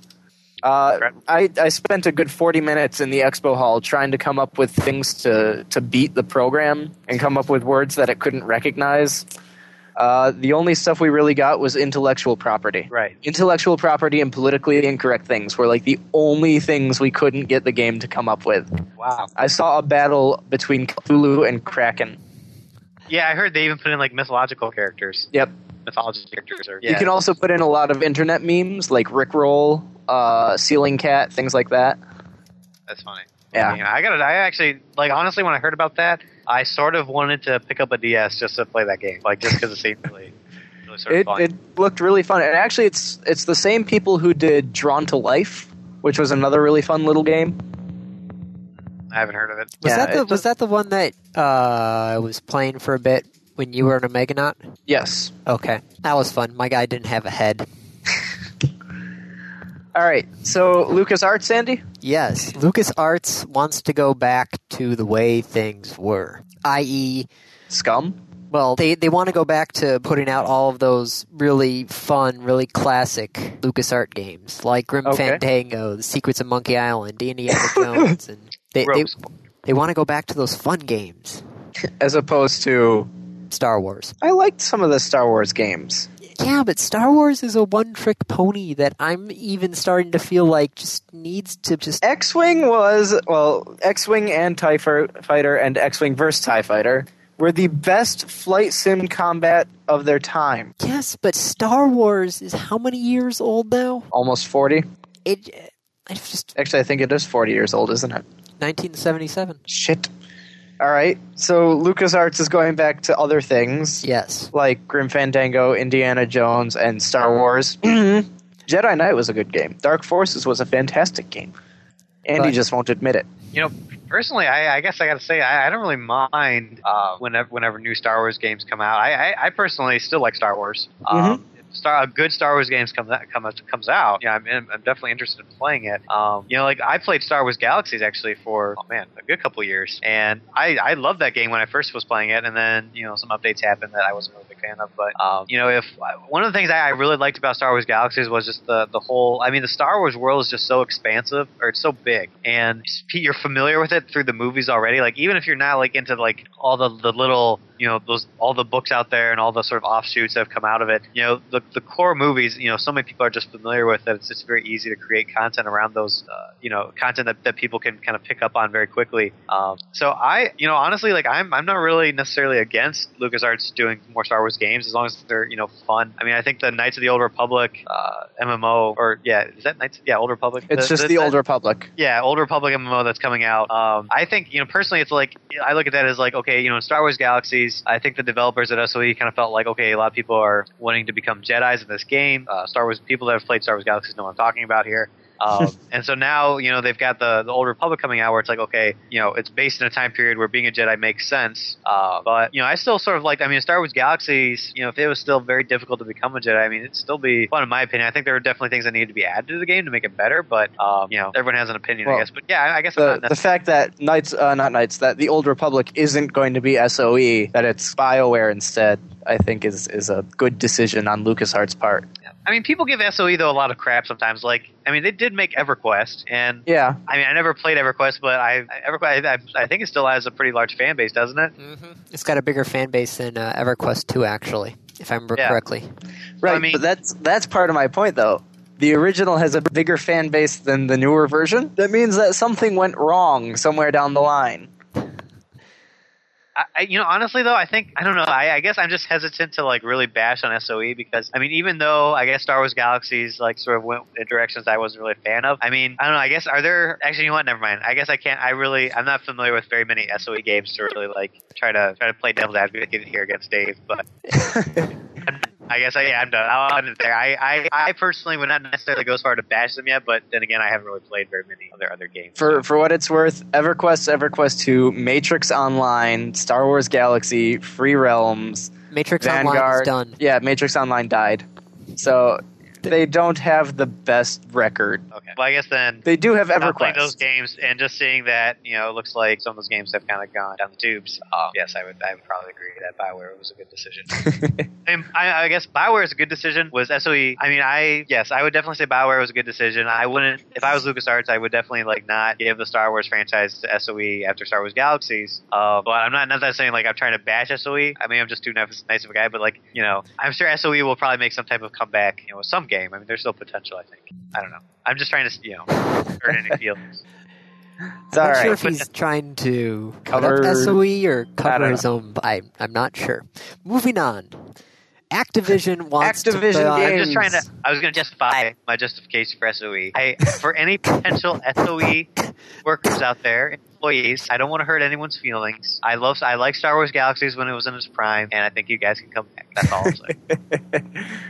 Uh, I, I spent a good 40 minutes in the expo hall trying to come up with things to, to beat the program and come up with words that it couldn't recognize. Uh, the only stuff we really got was intellectual property. Right. Intellectual property and politically incorrect things were like the only things we couldn't get the game to come up with. Wow. I saw a battle between Cthulhu and Kraken. Yeah, I heard they even put in like mythological characters. Yep. Mythology characters. Or, You can also put in a lot of internet memes like Rickroll, uh, Ceiling Cat, things like that. That's funny. Yeah. Yeah, I got it. I actually like honestly when I heard about that, I sort of wanted to pick up a DS just to play that game, like just because it seemed really, really sort of It, fun. it looked really fun, and actually, it's it's the same people who did Drawn to Life, which was another really fun little game. I haven't heard of it. Was Yeah, that the it was that the one that uh, I was playing for a bit when you were an Omeganaut? Yes. Okay, that was fun. My guy didn't have a head. All right. So Lucas Arts, Andy. Yes, LucasArts wants to go back to the way things were, i.e., Scum. well, they, they want to go back to putting out all of those really fun, really classic LucasArt games, like Grim Okay. Fandango, The Secrets of Monkey Island, Indiana Jones, and they, they, they want to go back to those fun games. As opposed to, Star Wars. I liked some of the Star Wars games. Yeah, but Star Wars is a one trick pony that I'm even starting to feel like just needs to just. X-wing was well, X-wing and TIE Fighter and X-wing vs Tie Fighter were the best flight sim combat of their time. Yes, but Star Wars is how many years old now? Almost forty. It. It's just Actually, I think it is forty years old, isn't it? 1977. Shit. All right. So LucasArts is going back to other things. Yes. like Grim Fandango, Indiana Jones, and Star Wars. Jedi Knight was a good game. Dark Forces was a fantastic game. Andy But- just won't admit it. You know, personally, I, I guess I got to say I, I don't really mind uh, whenever whenever new Star Wars games come out. I, I, I personally still like Star Wars. Um, if Star, a good Star Wars games comes out, comes comes out. Yeah, I'm, I'm definitely interested in playing it. Um, you know, like I played Star Wars Galaxies actually for oh man, a good couple years, and I I loved that game when I first was playing it, and then you know some updates happened that I wasn't really a big fan of. But um, you know, if one of the things I I really liked about Star Wars Galaxies was just the the whole. I mean, the Star Wars world is just so expansive, or it's so big, and you're familiar with it through the movies already. Like even if you're not like into like all the the little you know those all the books out there and all the sort of offshoots that have come out of it. You know, the the core movies. You know, so many people are just familiar with that. It's just very easy to create content around those. Uh, you know, content that, that people can kind of pick up on very quickly. Um, so I, you know, honestly, like I'm I'm not really necessarily against LucasArts doing more Star Wars games as long as they're you know fun. I mean, I think the Knights of the Old Republic uh, MMO or yeah, is that Knights? Yeah, Old Republic. It's just the Old Republic. Yeah, Old Republic MMO that's coming out. Um, I think you know personally, it's like I look at that as like okay, you know, Star Wars Galaxies. I think the developers at SOE kind of felt like okay, a lot of people are wanting to become Jedi's in this game. Uh, Star Wars people that have played Star Wars Galaxies know what I'm talking about here. Um, and so now, you know, they've got the, the Old Republic coming out where it's like, okay, you know, it's based in a time period where being a Jedi makes sense. Uh, but, you know, I still sort of like, I mean, Star Wars Galaxies, you know, if it was still very difficult to become a Jedi, I mean, it'd still be fun in my opinion. I think there are definitely things that need to be added to the game to make it better, but, um, you know, everyone has an opinion, Well, I guess. But yeah, I guess I'm The, not the fact that Knights, uh, not Knights, that the Old Republic isn't going to be SOE, that it's BioWare instead, I think is, is a good decision on LucasArts' part. I mean, people give SOE, though, a lot of crap sometimes. Like, I mean, they did make EverQuest, and Yeah. I mean, I never played EverQuest, but I EverQuest, I, I think it still has a pretty large fan base, doesn't it? Mm-hmm. It's got a bigger fan base than uh, EverQuest 2, actually, if I remember Yeah. correctly. Right, I mean- but that's that's part of my point, though. The original has a bigger fan base than the newer version. That means that something went wrong somewhere down the line. I, you know, honestly though, I think I don't know. I, I guess I'm just hesitant to like really bash on SOE because I mean, even though I guess Star Wars Galaxies like sort of went in directions I wasn't really a fan of. I mean, I don't know. I guess are there actually? You know what? Never mind. I guess I can't. I really I'm not familiar with very many SOE games to really like try to try to play devil's advocate here against Dave. But I guess I, yeah, I'm done. I'll end it there. I, I I personally would not necessarily go as far to bash them yet, but then again, I haven't really played very many of their other games. For for what it's worth, EverQuest, EverQuest 2, Matrix Online, Star Wars Galaxy, Free Realms, Matrix Online is done. Yeah, Matrix Online died. So they don't have the best record. Okay. Well, I guess then They do have not playing EverQuest. those games and just seeing that you know it looks like some of those games have kind of gone down the tubes. Uh, yes, I would I would probably agree that Bioware was a good decision. and I, I guess Bioware is a good decision. Was SOE? I mean, I yes, I would definitely say Bioware was a good decision. I wouldn't if I was LucasArts, I would definitely like not give the Star Wars franchise to SOE after Star Wars Galaxies. Uh, but I'm not not that saying like I'm trying to bash SOE. I mean, I'm just too nice, nice of a guy. But like you know, I'm sure SOE will probably make some type of comeback. You know, with some game. I mean, there's still potential. I think. I don't know. I'm just trying to you know hurt any feelings. It's I'm all not sure right. if he's trying to Cover- cover SOE or cover his own. I, I'm not sure. Moving on. Activision wants Activision to buy, I'm just trying to. I was going to justify my justification for SOE. I, for any potential SOE workers out there, employees, I don't want to hurt anyone's feelings. I love. I like Star Wars Galaxies when it was in its prime, and I think you guys can come back. That's all I'm saying.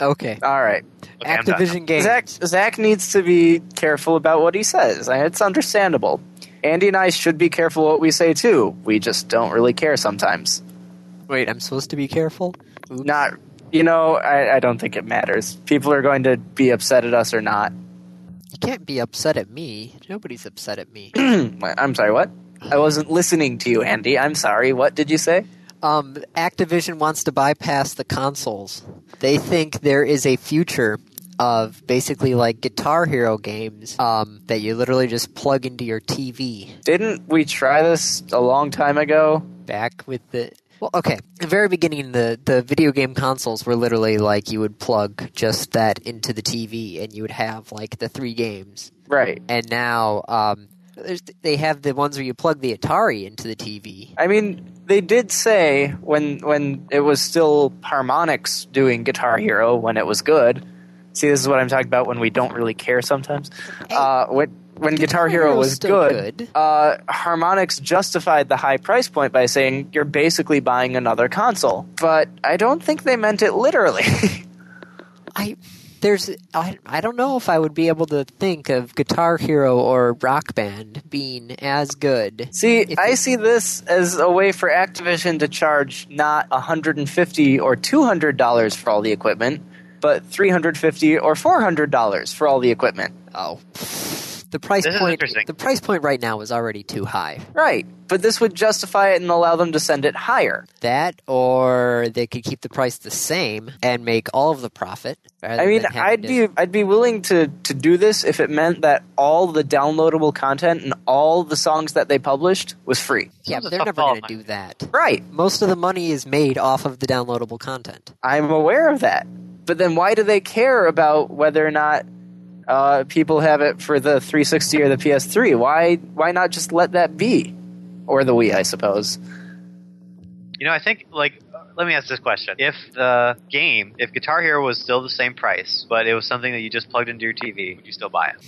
Okay. all right. Okay, Activision Games. Zach Zach needs to be careful about what he says. and It's understandable. Andy and I should be careful what we say too. We just don't really care sometimes. Wait, I'm supposed to be careful? Oops. Not, you know, I, I don't think it matters. People are going to be upset at us or not. You can't be upset at me. Nobody's upset at me. I'm sorry, what? I wasn't listening to you, Andy. I'm sorry. What did you say? Um, Activision wants to bypass the consoles. They think there is a future of basically like Guitar Hero games um, that you literally just plug into your TV. Didn't we try this a long time ago? Back with the well, okay. The very beginning, the the video game consoles were literally like you would plug just that into the TV, and you would have like the three games. Right. And now um, they have the ones where you plug the Atari into the TV. I mean, they did say when when it was still Harmonix doing Guitar Hero when it was good. See, this is what I'm talking about when we don't really care sometimes. Uh, when when Guitar, Hero was good, good. Uh, Harmonix justified the high price point by saying you're basically buying another console. But I don't think they meant it literally. I there's I, I don't know if I would be able to think of Guitar Hero or Rock Band being as good. See, If I see this as a way for Activision to charge not 150 or 200 dollars for all the equipment, but 350 or 400 dollars for all the equipment. Oh, the price This point the price point right now is already too high. Right, but this would justify it and allow them to send it higher. That or they could keep the price the same and make all of the profit. I mean, I'd to- be I'd be willing to to do this if it meant that all the downloadable content and all the songs that they published was free. yeah, This but they're never going to do that. Right, Most of the money is made off of the downloadable content. I'm aware of that. But then why do they care about whether or not uh, people have it for the 360 or the PS3? Why why not just let that be? Or the Wii, I suppose. You know, I think like let me ask this question: If the game, if Guitar Hero was still the same price, but it was something that you just plugged into your TV, would you still buy it?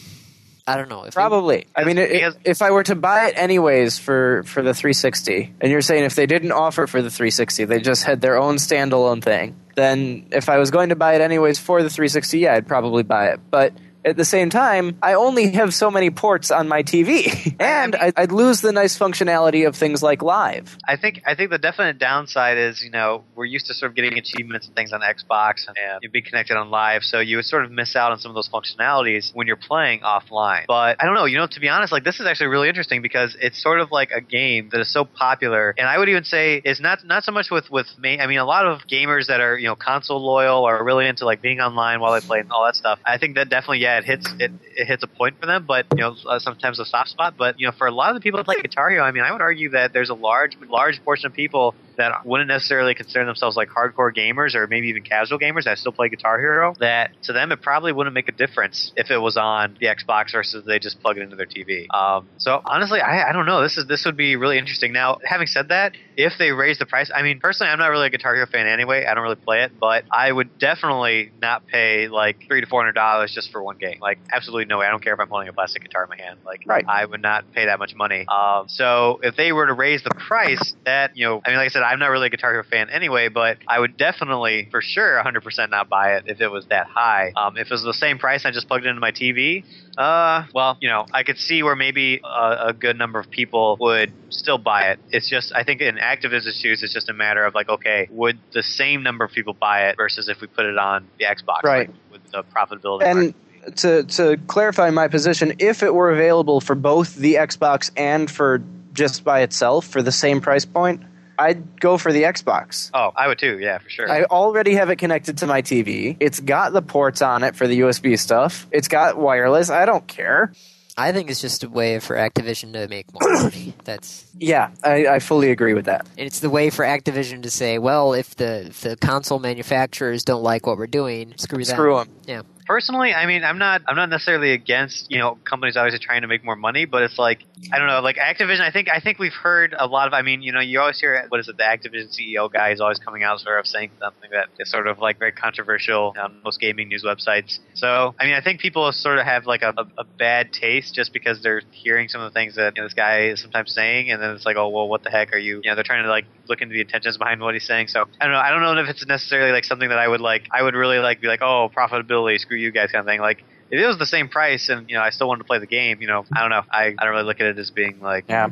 I don't know. If Probably. I mean, it, Because- if I were to buy it anyways for, for the 360, and you're saying if they didn't offer for the 360, they just had their own standalone thing, then if I was going to buy it anyways for the 360, yeah, I'd probably buy it. But at the same time, I only have so many ports on my TV, and I- I'd lose the nice functionality of things like live. I think I think the definite downside is you know we're used to sort of getting achievements and things on Xbox and you'd be connected on live, so you would sort of miss out on some of those functionalities when you're playing offline. But I don't know, you know, to be honest, like this is actually really interesting because it's sort of like a game that is so popular, and I would even say it's not not so much with with me. I mean, a lot of gamers that are you know console loyal or really into like being online while they play and all that stuff. I think that definitely yeah it hits it, it hits a point for them, but you know uh, sometimes a soft spot. But you know for a lot of the people that play Guitar Hero, I mean I would argue that there's a large large portion of people that wouldn't necessarily consider themselves like hardcore gamers or maybe even casual gamers that still play Guitar Hero. That to them it probably wouldn't make a difference if it was on the Xbox versus they just plug it into their TV. Um, so honestly, I, I don't know. This is this would be really interesting. Now, having said that, if they raise the price, I mean personally, I'm not really a Guitar Hero fan anyway. I don't really play it, but I would definitely not pay like three to four hundred dollars just for one game. Like absolutely no way. I don't care if I'm holding a plastic guitar in my hand. Like Right. I would not pay that much money. Um, so if they were to raise the price, that you know, I mean, like I said, I'm not really a Guitar Hero fan anyway, but I would definitely, for sure, 100% not buy it if it was that high. Um, if it was the same price, I just plugged it into my TV. Uh, well, you know, I could see where maybe a, a good number of people would still buy it. It's just, I think in Activision's shoes, it's just a matter of like, okay, would the same number of people buy it versus if we put it on the Xbox? Right. Like, would the profitability. And to to clarify my position, if it were available for both the Xbox and for just by itself for the same price point, I'd go for the Xbox. oh, I would too. Yeah, for sure. I already have it connected to my TV. It's got the ports on it for the USB stuff. It's got wireless. I don't care. I think it's just a way for Activision to make more money. That's Yeah, I, I fully agree with that. and it's the way for Activision to say, well, if the if the console manufacturers don't like what we're doing, screw them. Screw them. Yeah. Personally, I mean, I'm not I'm not necessarily against you know companies obviously trying to make more money, but it's like I don't know, like Activision. I think I think we've heard a lot of. I mean, you know, you always hear what is it? The Activision CEO guy is always coming out sort of saying something that is sort of like very controversial on most gaming news websites. So I mean, I think people sort of have like a, a, a bad taste just because they're hearing some of the things that you know, this guy is sometimes saying, and then it's like, oh well, what the heck are you? You know, they're trying to like look into the intentions behind what he's saying. So I don't know. I don't know if it's necessarily like something that I would like. I would really like be like, oh, profitability, screw you guys, kind of thing. Like if it was the same price and you know I still wanted to play the game, you know, I don't know. I, I don't really look at it as being like Yeah.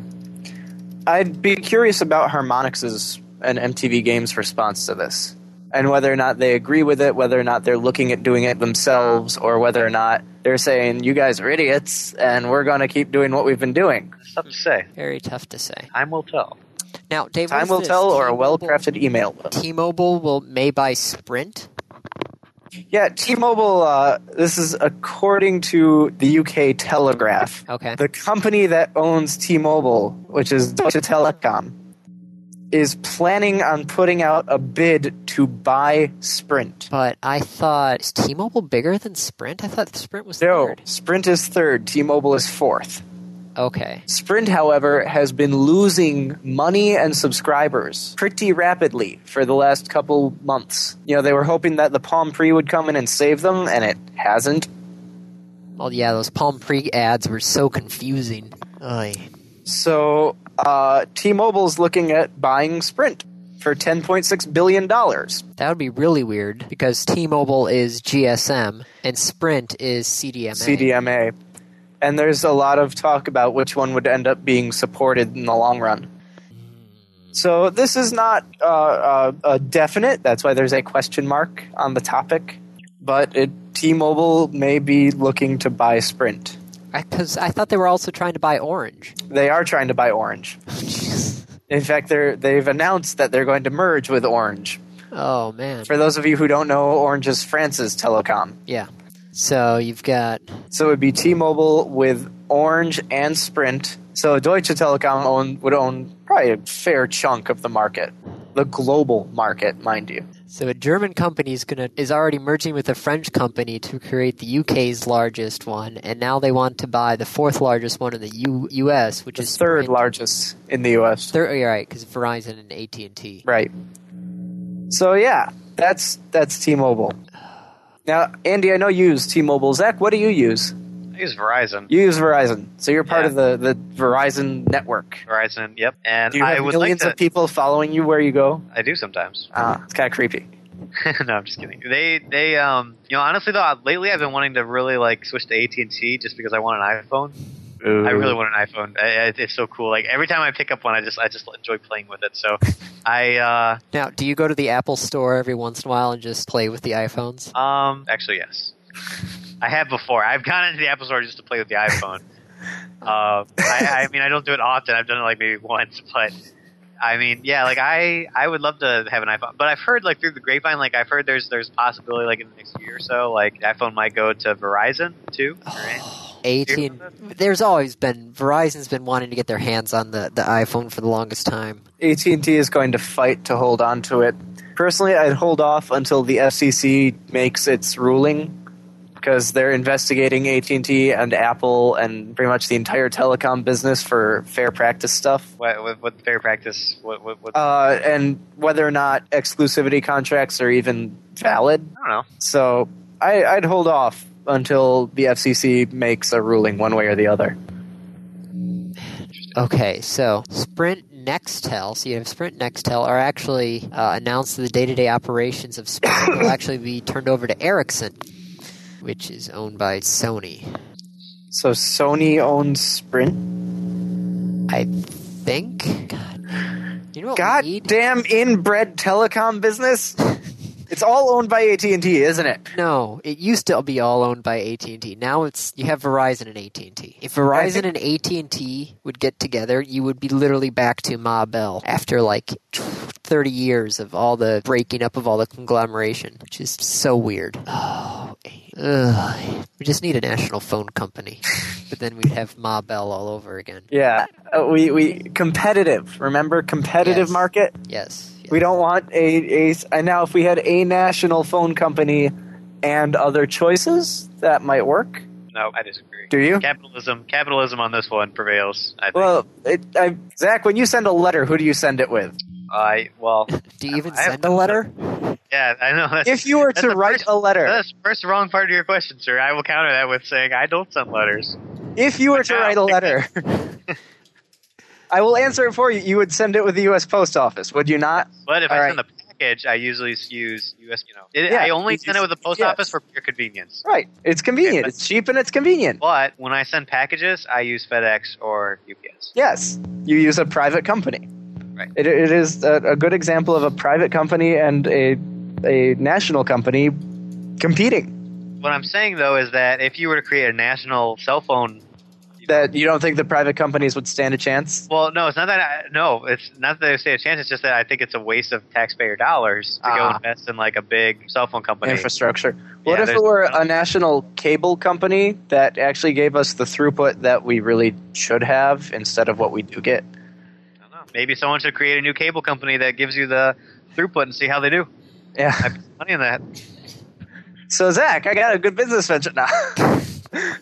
I'd be curious about Harmonix's and MTV Games' response to this. And whether or not they agree with it, whether or not they're looking at doing it themselves, or whether or not they're saying, you guys are idiots, and we're going to keep doing what we've been doing. it's tough to say. Very tough to say. Time will tell. Now, Dave, Time what's will this? tell, or a T-Mobile- well crafted email will. T-Mobile will may buy Sprint. Yeah, T Mobile, uh, this is according to the UK Telegraph. Okay. The company that owns T Mobile, which is Deutsche Telekom, is planning on putting out a bid to buy Sprint. But I thought is T-Mobile bigger than Sprint? I thought Sprint was No, third. Sprint is third, T Mobile is fourth. Okay. Sprint, however, has been losing money and subscribers pretty rapidly for the last couple months. You know, they were hoping that the Palm Pre would come in and save them, and it hasn't. Well, yeah, those Palm Pre ads were so confusing. Oy. So, uh, T Mobile's looking at buying Sprint for $10.6 billion. That would be really weird because T-Mobile is GSM and Sprint is CDMA. CDMA. And there's a lot of talk about which one would end up being supported in the long run. So this is not uh, uh, a definite. That's why there's a question mark on the topic. But it, T-Mobile may be looking to buy Sprint. Because I thought they were also trying to buy Orange. They are trying to buy Orange. In fact, they're, they've announced that they're going to merge with Orange. Oh man. For those of you who don't know, Orange is France's telecom. Yeah. So you've got So it would be T-Mobile with Orange and Sprint. So Deutsche Telekom own, would own probably a fair chunk of the market, the global market, mind you. so a German company is gonna is already merging with a French company to create the UK's largest one, and now they want to buy the fourth largest one in the U, US, which The is third Sprint. largest in the U.S. Third, you're right, because Verizon and AT and T. Right. So yeah, that's that's T-Mobile. Now, Andy, I know you use T-Mobile. Zach, what do you use? I use Verizon. You use Verizon, so you're part Yeah. of the, the Verizon network. Verizon, yep. And Do you I have like millions to. of people following you where you go? I do sometimes. Ah, it's kind of creepy. no, I'm just kidding. They they um you know honestly though lately I've been wanting to really like switch to AT and T just because I want an iPhone. I really want an iPhone. I, I, it's so cool. Like every time I pick up one, I just I just enjoy playing with it. So I uh Now, do you go to the Apple Store every once in a while and just play with the iPhones? um actually yes, I have before. I've gone into the Apple Store just to play with the iPhone. uh, I, I mean I don't do it often. I've done it like maybe once, but. I mean, yeah, like I, I would love to have an iPhone, but I've heard like through the grapevine, like I've heard there's there's possibility like in the next year or so, like iPhone might go to Verizon too. Right? AT Hear and about there's always been Verizon's been wanting to get their hands on the, the iPhone for the longest time. AT&T is going to fight to hold on to it. Personally, I'd hold off until the FCC makes its ruling because they're investigating AT&T and Apple and pretty much the entire telecom business for fair practice stuff. What, what, what fair practice? What, what, what Uh, and whether or not exclusivity contracts are even valid. I don't know. So I, I'd hold off until the FCC makes a ruling one way or the other. Okay, so Sprint Nextel, so you have Sprint Nextel, are actually uh, announced that the day-to-day operations of Sprint will actually be turned over to Ericsson, which is owned by Sony. So Sony owns Sprint. I think. God, you know what God damn inbred telecom business. It's all owned by AT and T, isn't it? No, it used to be all owned by AT and T. Now it's you have Verizon and AT and T. If Verizon and AT and T would get together, you would be literally back to Ma Bell after like thirty years of all the breaking up of all the conglomeration, which is so weird. Oh, ugh. we just need a national phone company, but then we'd have Ma Bell all over again. Yeah, uh, we we competitive. Remember competitive Yes. market. Yes. Yes. We don't want a a. And now, if we had a national phone company and other choices, that might work. No, I disagree. Do you? Capitalism, capitalism on this one prevails. I think. Well, it, I, Zach, when you send a letter, who do you send it with? I well, Do you even I send a letter? yeah, I know. That's, If you were to the write first- a letter, That's the first wrong part of your question, sir. I will counter that with saying I don't send letters. if you were to Now, write a letter, I will answer it for you. You would send it with the U.S. Post Office, would you not? But if All I right. send the package, I usually use US. You know, it, Yeah, I only send it with the post yes. office for pure convenience. Right. It's convenient. Okay, It's cheap and it's convenient. But when I send packages, I use FedEx or UPS. Yes, you use a private company. Right. It, it is a, a good example of a private company and a a national company competing. What I'm saying though is that if you were to create a national cell phone, That you don't think the private companies would stand a chance? well, no, it's not that. I, no, it's not that they say a chance. It's just that I think it's a waste of taxpayer dollars to go Ah. invest in like a big cell phone company. Infrastructure. What Yeah, if it were a national cable company that actually gave us the throughput that we really should have instead of what we do get? I don't know. Maybe someone should create a new cable company that gives you the throughput and see how they do. Yeah. I put money in that. So Zach, I got a good business venture now.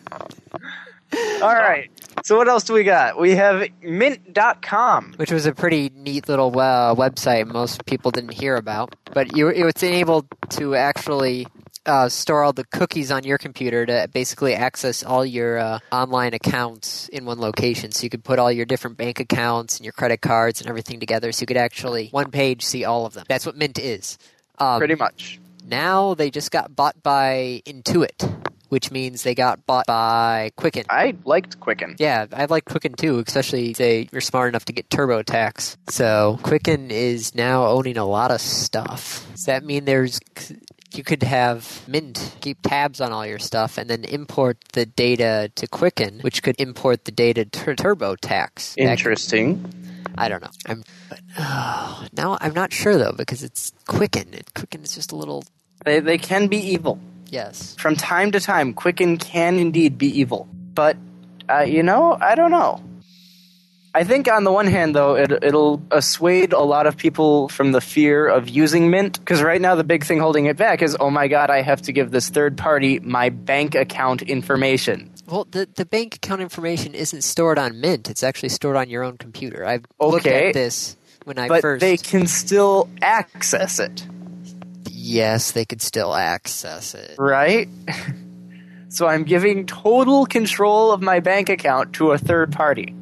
All right. So what else do we got? We have mint.com. which was a pretty neat little uh, website most people didn't hear about. But you, it was enabled to actually uh, store all the cookies on your computer to basically access all your uh, online accounts in one location. So you could put all your different bank accounts and your credit cards and everything together. So you could actually one page see all of them. That's what Mint is. Um, Pretty much. now they just got bought by Intuit, which means they got bought by Quicken. I liked Quicken. Yeah, I like Quicken too, especially if you're smart enough to get TurboTax. So Quicken is now owning a lot of stuff. Does that mean there's you could have Mint keep tabs on all your stuff and then import the data to Quicken, which could import the data to TurboTax. Could- Interesting. I don't know. I'm but, oh, now I'm not sure though because it's Quicken. Quicken is just a little They, they can be evil. Yes. From time to time, Quicken can indeed be evil. But, uh, you know, I don't know. I think on the one hand, though, it, it'll assuade a lot of people from the fear of using Mint. Because right now, the big thing holding it back is, oh my god, I have to give this third party my bank account information. Well, the the bank account information isn't stored on Mint. It's actually stored on your own computer. I've looked at this when I but first. they can still access it, yes, they could still access it. right? so I'm giving total control of my bank account to a third party.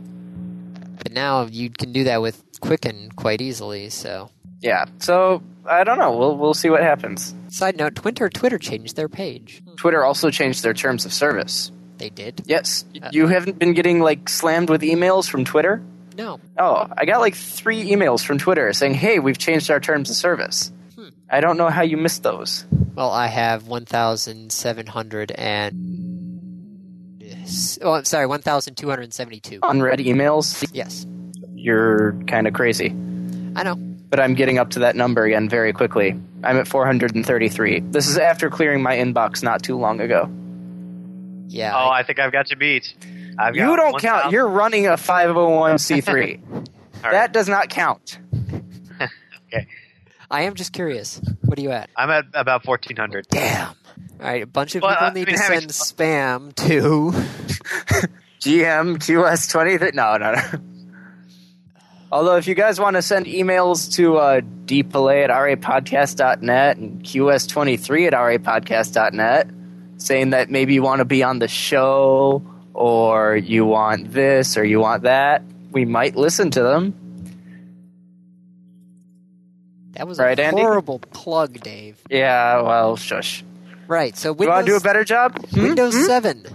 But now you can do that with Quicken quite easily. So, Yeah. So I don't know. We'll we'll see what happens. side note: Twitter Twitter changed their page. Twitter also changed their terms of service. They did. Yes. Uh, You haven't been getting like slammed with emails from Twitter? No. Oh, I got like three emails from Twitter saying, "Hey, we've changed our terms of service." I don't know how you missed those. Well, I have one thousand seven hundred and. Oh, I'm sorry, one thousand two hundred seventy-two. Unread emails. Yes, You're kind of crazy. I know. But I'm getting up to that number again very quickly. I'm at 433. This is after clearing my inbox not too long ago. Yeah. Oh, I- I think I've got you beat. I've You got don't 1,000 count. You're running a 501c3. All right. That does not count. okay. I am just curious. What are you at? I'm at about 1400. Damn. All right, a bunch of Well, people I need mean, to having- send spam to. GM QS20. Th- no, no, no. Although, if you guys want to send emails to uh, dplay at rapodcast.net and QS23 at rapodcast.net saying that maybe you want to be on the show or you want this or you want that, we might listen to them. That was Right, a Andy? horrible plug, Dave. Yeah, well, shush. Right. So You want to do a better job? Hmm? Windows Hmm? 7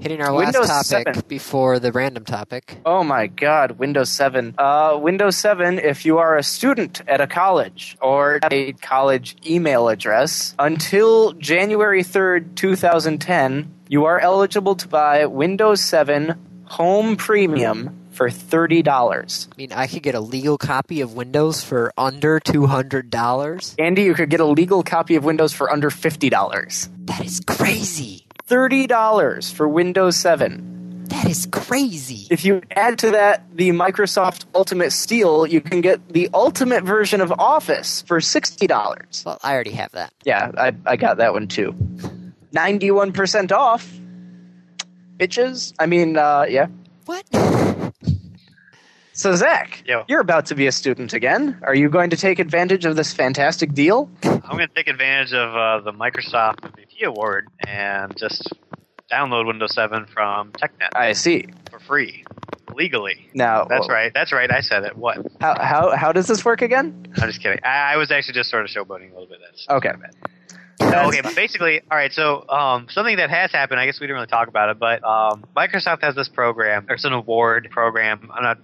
Hitting our last Windows topic 7. before the random topic. Oh my God, Windows 7. Uh, Windows 7, if you are a student at a college or a college email address, until January 3rd, 2010, you are eligible to buy Windows 7 Home Premium for $30. I mean, I could get a legal copy of Windows for under $200. Andy, you could get a legal copy of Windows for under $50. That is crazy. $30 for Windows 7. That is crazy. If you add to that the Microsoft Ultimate Steal, you can get the ultimate version of Office for $60. Well, I already have that. Yeah, I, I got that one too. 91% off. Bitches. I mean, uh, yeah. What? So, Zach, Yo. you're about to be a student again. Are you going to take advantage of this fantastic deal? I'm going to take advantage of uh, the Microsoft MVP award and just download Windows 7 from TechNet I see. for free, legally. Now, That's right. That's right. I said it. What? How, how, how does this work again? I'm just kidding. I, I was actually just sort of showboating a little bit. That's Okay. Okay, but basically, all right. So, um, something that has happened. I guess we didn't really talk about it, but um, Microsoft has this program. There's an award program. Not.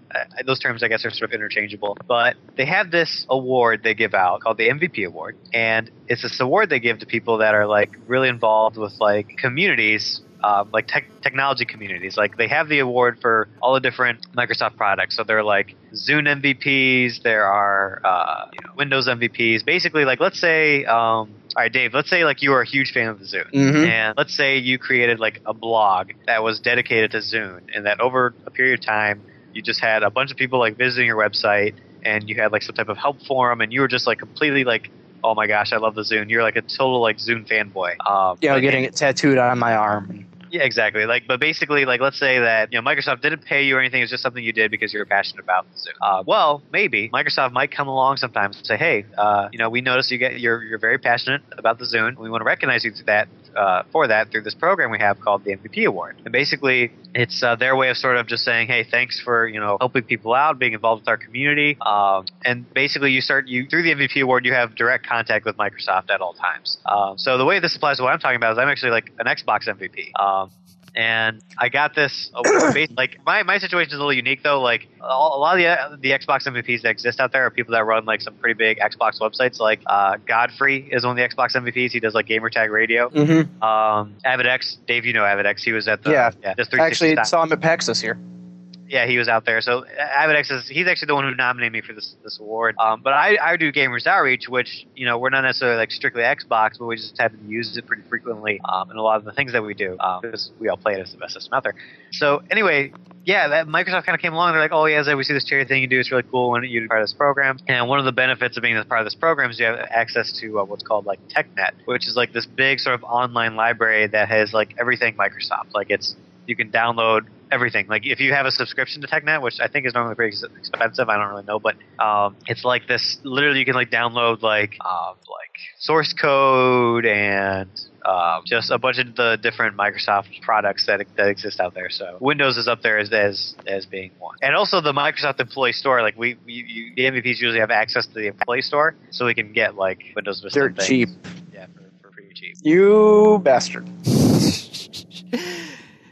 Those terms, I guess, are sort of interchangeable. But they have this award they give out called the MVP award, and it's this award they give to people that are like really involved with like communities. Um, like tech, technology communities, like they have the award for all the different Microsoft products. So they're like Zune MVPs, there are uh, you know, Windows MVPs. Basically, like let's say, um, all right, Dave, let's say like you are a huge fan of the Zune, Mhm. and let's say you created like a blog that was dedicated to Zune, and that over a period of time, you just had a bunch of people like visiting your website, and you had like some type of help forum, and you were just like completely like. Oh my gosh, I love the Zune. You're like a total like Zune fanboy. Um, like, getting it tattooed on my arm. Yeah, exactly. Like, but basically, like, let's say that you know Microsoft didn't pay you or anything; it's just something you did because you're passionate about the Zune. Uh, well, maybe Microsoft might come along sometimes and say, "Hey, uh, you know, we notice you get you're you're very passionate about the Zune. We want to recognize you through that uh, for that through this program we have called the MVP Award." And basically, it's uh, their way of sort of just saying, "Hey, thanks for you know helping people out, being involved with our community." Um, and basically, you start you through the MVP Award, you have direct contact with Microsoft at all times. Um, so the way this applies to what I'm talking about is I'm actually like an Xbox MVP. Um, and I got this like my, my situation is a little unique though. Like a a lot of the the Xbox MVPs that exist out there are people that run like some pretty big Xbox websites. Like uh, Godfrey is one of the Xbox MVPs. He does like Gamertag Radio. Mm-hmm. Um, AvidX, Dave, you know AvidX. He was at the Yeah. this Actually, saw him at PAX this year. Yeah, he was out there. So AvidX is he's actually the one who nominated me for this this award. Um, but I, I do Gamers Outreach, which you know we're not necessarily like strictly Xbox, but we just happen to use it pretty frequently um, in a lot of the things that we do um, because we all play it as the best system out there. So anyway, yeah, that Microsoft kind of came along. They're like, oh yeah, we see this charity thing you do. It's really cool. When you be part of this program, and one of the benefits of being part of this program is you have access to uh, what's called like TechNet, which is like this big sort of online library that has like everything Microsoft. Like it's you can download everything. Like if you have a subscription to TechNet, which I think is normally pretty ex- expensive, I don't really know, but um, it's like this. Literally, you can like download like um, like source code and um, just a bunch of the different Microsoft products that that exist out there. So Windows is up there as as, as being one, and also the Microsoft Employee Store. Like we, we you, the MVPs usually have access to the Employee Store, so we can get like Windows Vista Dirt things. cheap. Yeah, for, for pretty cheap. You bastard.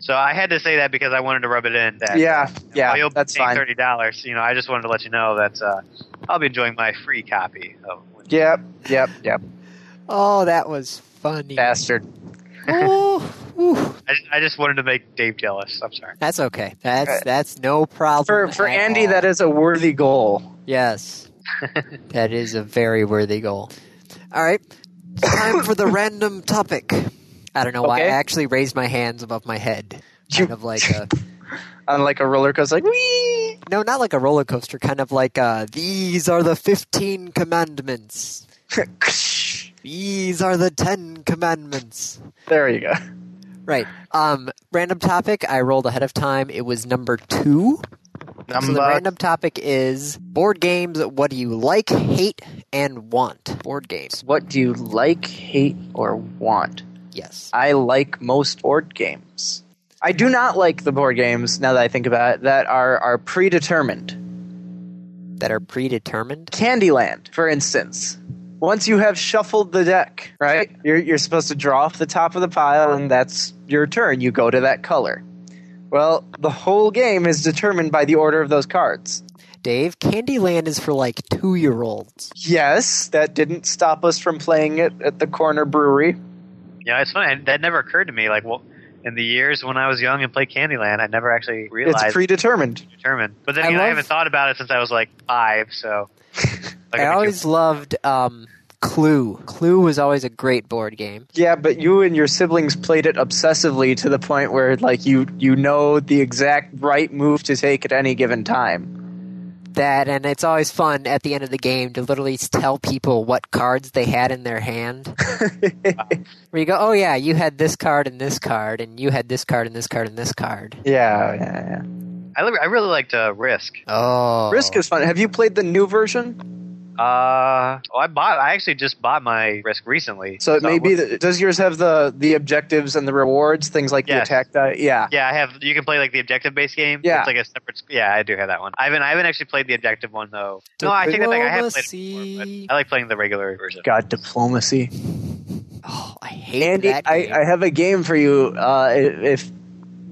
So I had to say that because I wanted to rub it in. That, Yeah, yeah, while you'll be that's fine. Thirty dollars. You know, I just wanted to let you know that uh, I'll be enjoying my free copy of. Windows. Yep, yep, yep. Oh, that was funny. Bastard. oh. I, I just wanted to make Dave jealous. I'm sorry. that's okay. That's Right. that's no problem. For for at Andy, all. that is a worthy goal. yes, that is a very worthy goal. All right, time for the random topic. I don't know why I actually raised my hands above my head, kind of like a On like a roller coaster, like wee. no, not like a roller coaster, kind of like uh these are the fifteen commandments. These are the ten commandments. there you go. Right. Um, random topic. I rolled ahead of time. It was number two. Number... So the random topic is board games. What do you like, hate, and want? Board games. what do you like, hate, or want? Yes. I like most board games. I do not like the board games, now that I think about it, that are, are predetermined. That are predetermined. Candyland, for instance. once you have shuffled the deck, right? You're you're supposed to draw off the top of the pile, and that's your turn. You go to that color. Well, the whole game is determined by the order of those cards. Dave, Candyland is for like two year olds. Yes, that didn't stop us from playing it at the corner brewery. Yeah, it's funny. That never occurred to me. Like, well, in the years when I was young and played Candyland, I never actually realized It's predetermined. determined. But then I again, I love- haven't thought about it since I was like five. So, like, I I'm always loved um, Clue. Clue was always a great board game. Yeah, but you and your siblings played it obsessively to the point where like you you know the exact right move to take at any given time. That and it's always fun at the end of the game to literally tell people what cards they had in their hand. Where you go, oh yeah, you had this card and this card, and you had this card and this card and this card. Yeah, yeah, yeah. I, li- I really liked uh, Risk. Oh, Risk is fun. Have you played the new version? Uh, oh, I bought. I actually just bought my Risk recently. So it may be that does yours have the the objectives and the rewards, things like the attack die? Yeah. Yeah, I have. You can play like the objective based game. Yeah. it's like a separate. Yeah, I do have that one. I haven't. I haven't actually played the objective one though. No, I think that back. I have played it before, but I like playing the regular version. God, diplomacy. Oh, I hate Andy, that I, game. I have a game for you. Uh, if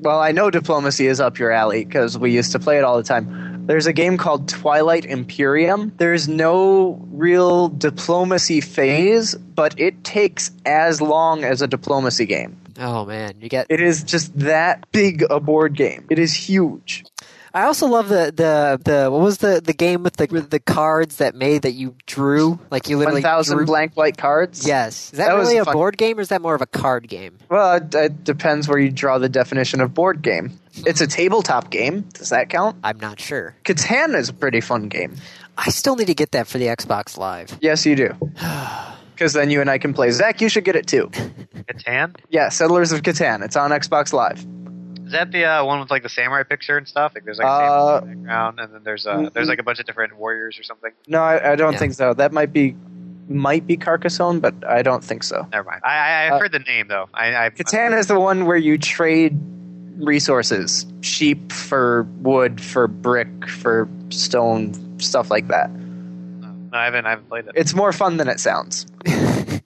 well, I know diplomacy is up your alley because we used to play it all the time. There's a game called Twilight Imperium. There's no real diplomacy phase, but it takes as long as a diplomacy game. oh man, you get. It is just that big a board game. It is huge. I also love the the the what was the the game with the the cards that made that you drew like you literally One thousand blank white cards. Yes, is that, That was really a fun. board game or is that more of a card game? Well, it, it depends where you draw the definition of board game. It's a tabletop game. Does that count? I'm not sure. Catan is a pretty fun game. I still need to get that for the Xbox Live. Yes, you do. Because then you and I can play. Zach, you should get it too. Catan. Yeah, Settlers of Catan. It's on Xbox Live. Is that the uh, one with like the samurai picture and stuff? Like there's like a Uh, samurai in the background, and then there's uh, there's like a bunch of different warriors or something. No, I, I don't Yeah. think so. That might be might be Carcassonne, but I don't think so. Never mind. I, I I've Uh, heard the name though. I, I Catan is the one where you trade resources sheep for wood, for brick, for stone, stuff like that. No, I haven't. I haven't played it. It's more fun than it sounds.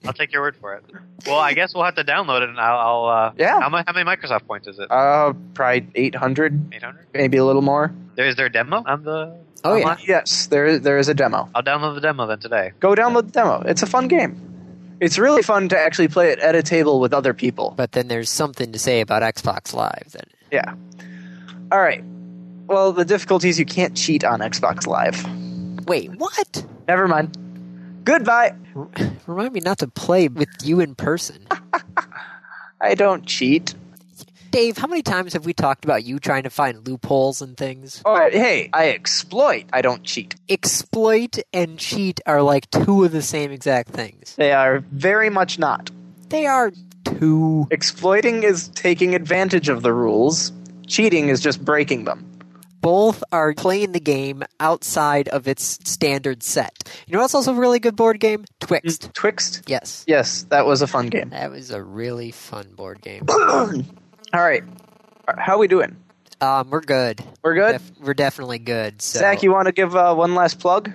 I'll take your word for it. Well, I guess we'll have to download it, and I'll. I'll uh, Yeah. How, mu- how many Microsoft points is it? Uh, probably 800, Eight hundred. maybe a little more. There is there a demo on the? Oh yeah, online? Yes, there is, there is a demo. I'll download the demo then today. Go download the demo. It's a fun game. It's really fun to actually play it at a table with other people. but then there's something to say about Xbox Live. That Yeah. All right. Well, the difficulty is you can't cheat on Xbox Live. wait, what? Never mind. Goodbye. Remind me not to play with you in person. I don't cheat. Dave, how many times have we talked about you trying to find loopholes and things? All right, hey, I exploit. I don't cheat. Exploit and cheat are like two of the same exact things. They are very much not. They are two. Exploiting is taking advantage of the rules. Cheating is just breaking them. Both are playing the game outside of its standard set. You know what's also a really good board game? Twixt. Mm, Twixt? Yes. Yes, that was a fun game. That was a really fun board game. All right. How we doing? Um, we're good. We're good? Def- we're definitely good. So. Zach, you want to give uh, one last plug?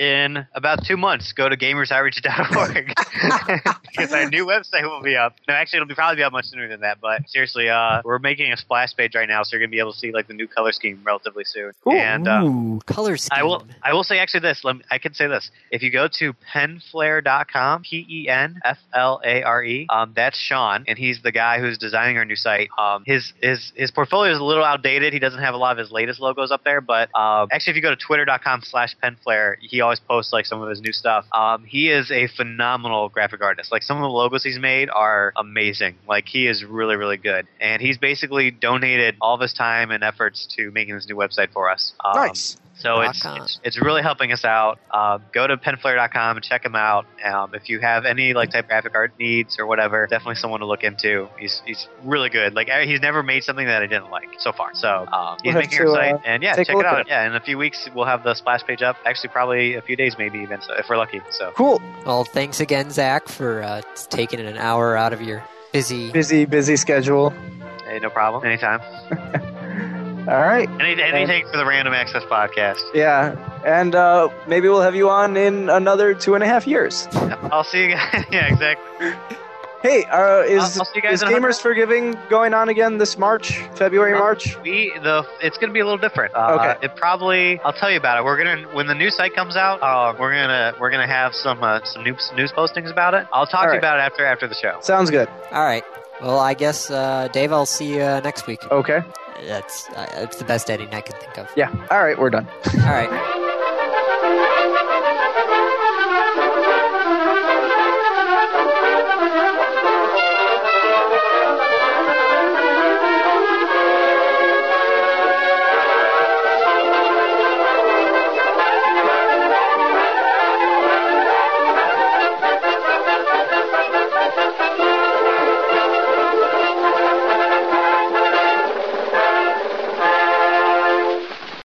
In about two months, go to gamersoutreach.org because our new website will be up. No, actually, it'll be probably be up much sooner than that. But seriously, uh, we're making a splash page right now, so you're gonna be able to see like the new color scheme relatively soon. Cool. And uh, Ooh, color scheme. I will. I will say actually this. Let me, I can say this. If you go to penflare.com, p e n f l a r e, um, that's Sean, and he's the guy who's designing our new site. Um, his his his portfolio is a little outdated. He doesn't have a lot of his latest logos up there, but um, actually, if you go to twitter.com/slash penflare, he always posts like some of his new stuff. Um, he is a phenomenal graphic artist. Like some of the logos he's made are amazing. Like he is really really good, and he's basically donated all of his time and efforts to making this new website for us. Um, nice. So it's, it's it's really helping us out. Uh, go to penflare.com and check him out. Um, if you have any like typographic art needs or whatever, definitely someone to look into. He's he's really good. Like he's never made something that I didn't like so far. So um, he's We'll making to, our site, uh, and yeah, check it out. it. Yeah, in a few weeks we'll have the splash page up. Actually, probably a few days, maybe even, so if we're lucky. So Cool. Well, thanks again, Zach, for uh, taking an hour out of your busy. Busy, busy schedule. hey, no problem, anytime. All right. Any, anything for the Random Access podcast. Yeah. And uh, maybe we'll have you on in another two and a half years. I'll see you guys. yeah, exactly. Hey, uh, is, I'll- I'll you guys is in a hundred- Gamers for Giving going on again this March, February, March? We the it's gonna be a little different. Uh, Okay. It probably I'll tell you about it. We're gonna when the new site comes out. Uh, we're gonna we're gonna have some uh, some news news postings about it. I'll talk All to right. you about it after after the show. Sounds good. All right. Well, I guess, uh, Dave, I'll see you uh, next week. Okay. That's uh, it's the best editing I can think of. Yeah. All right, we're done. All right.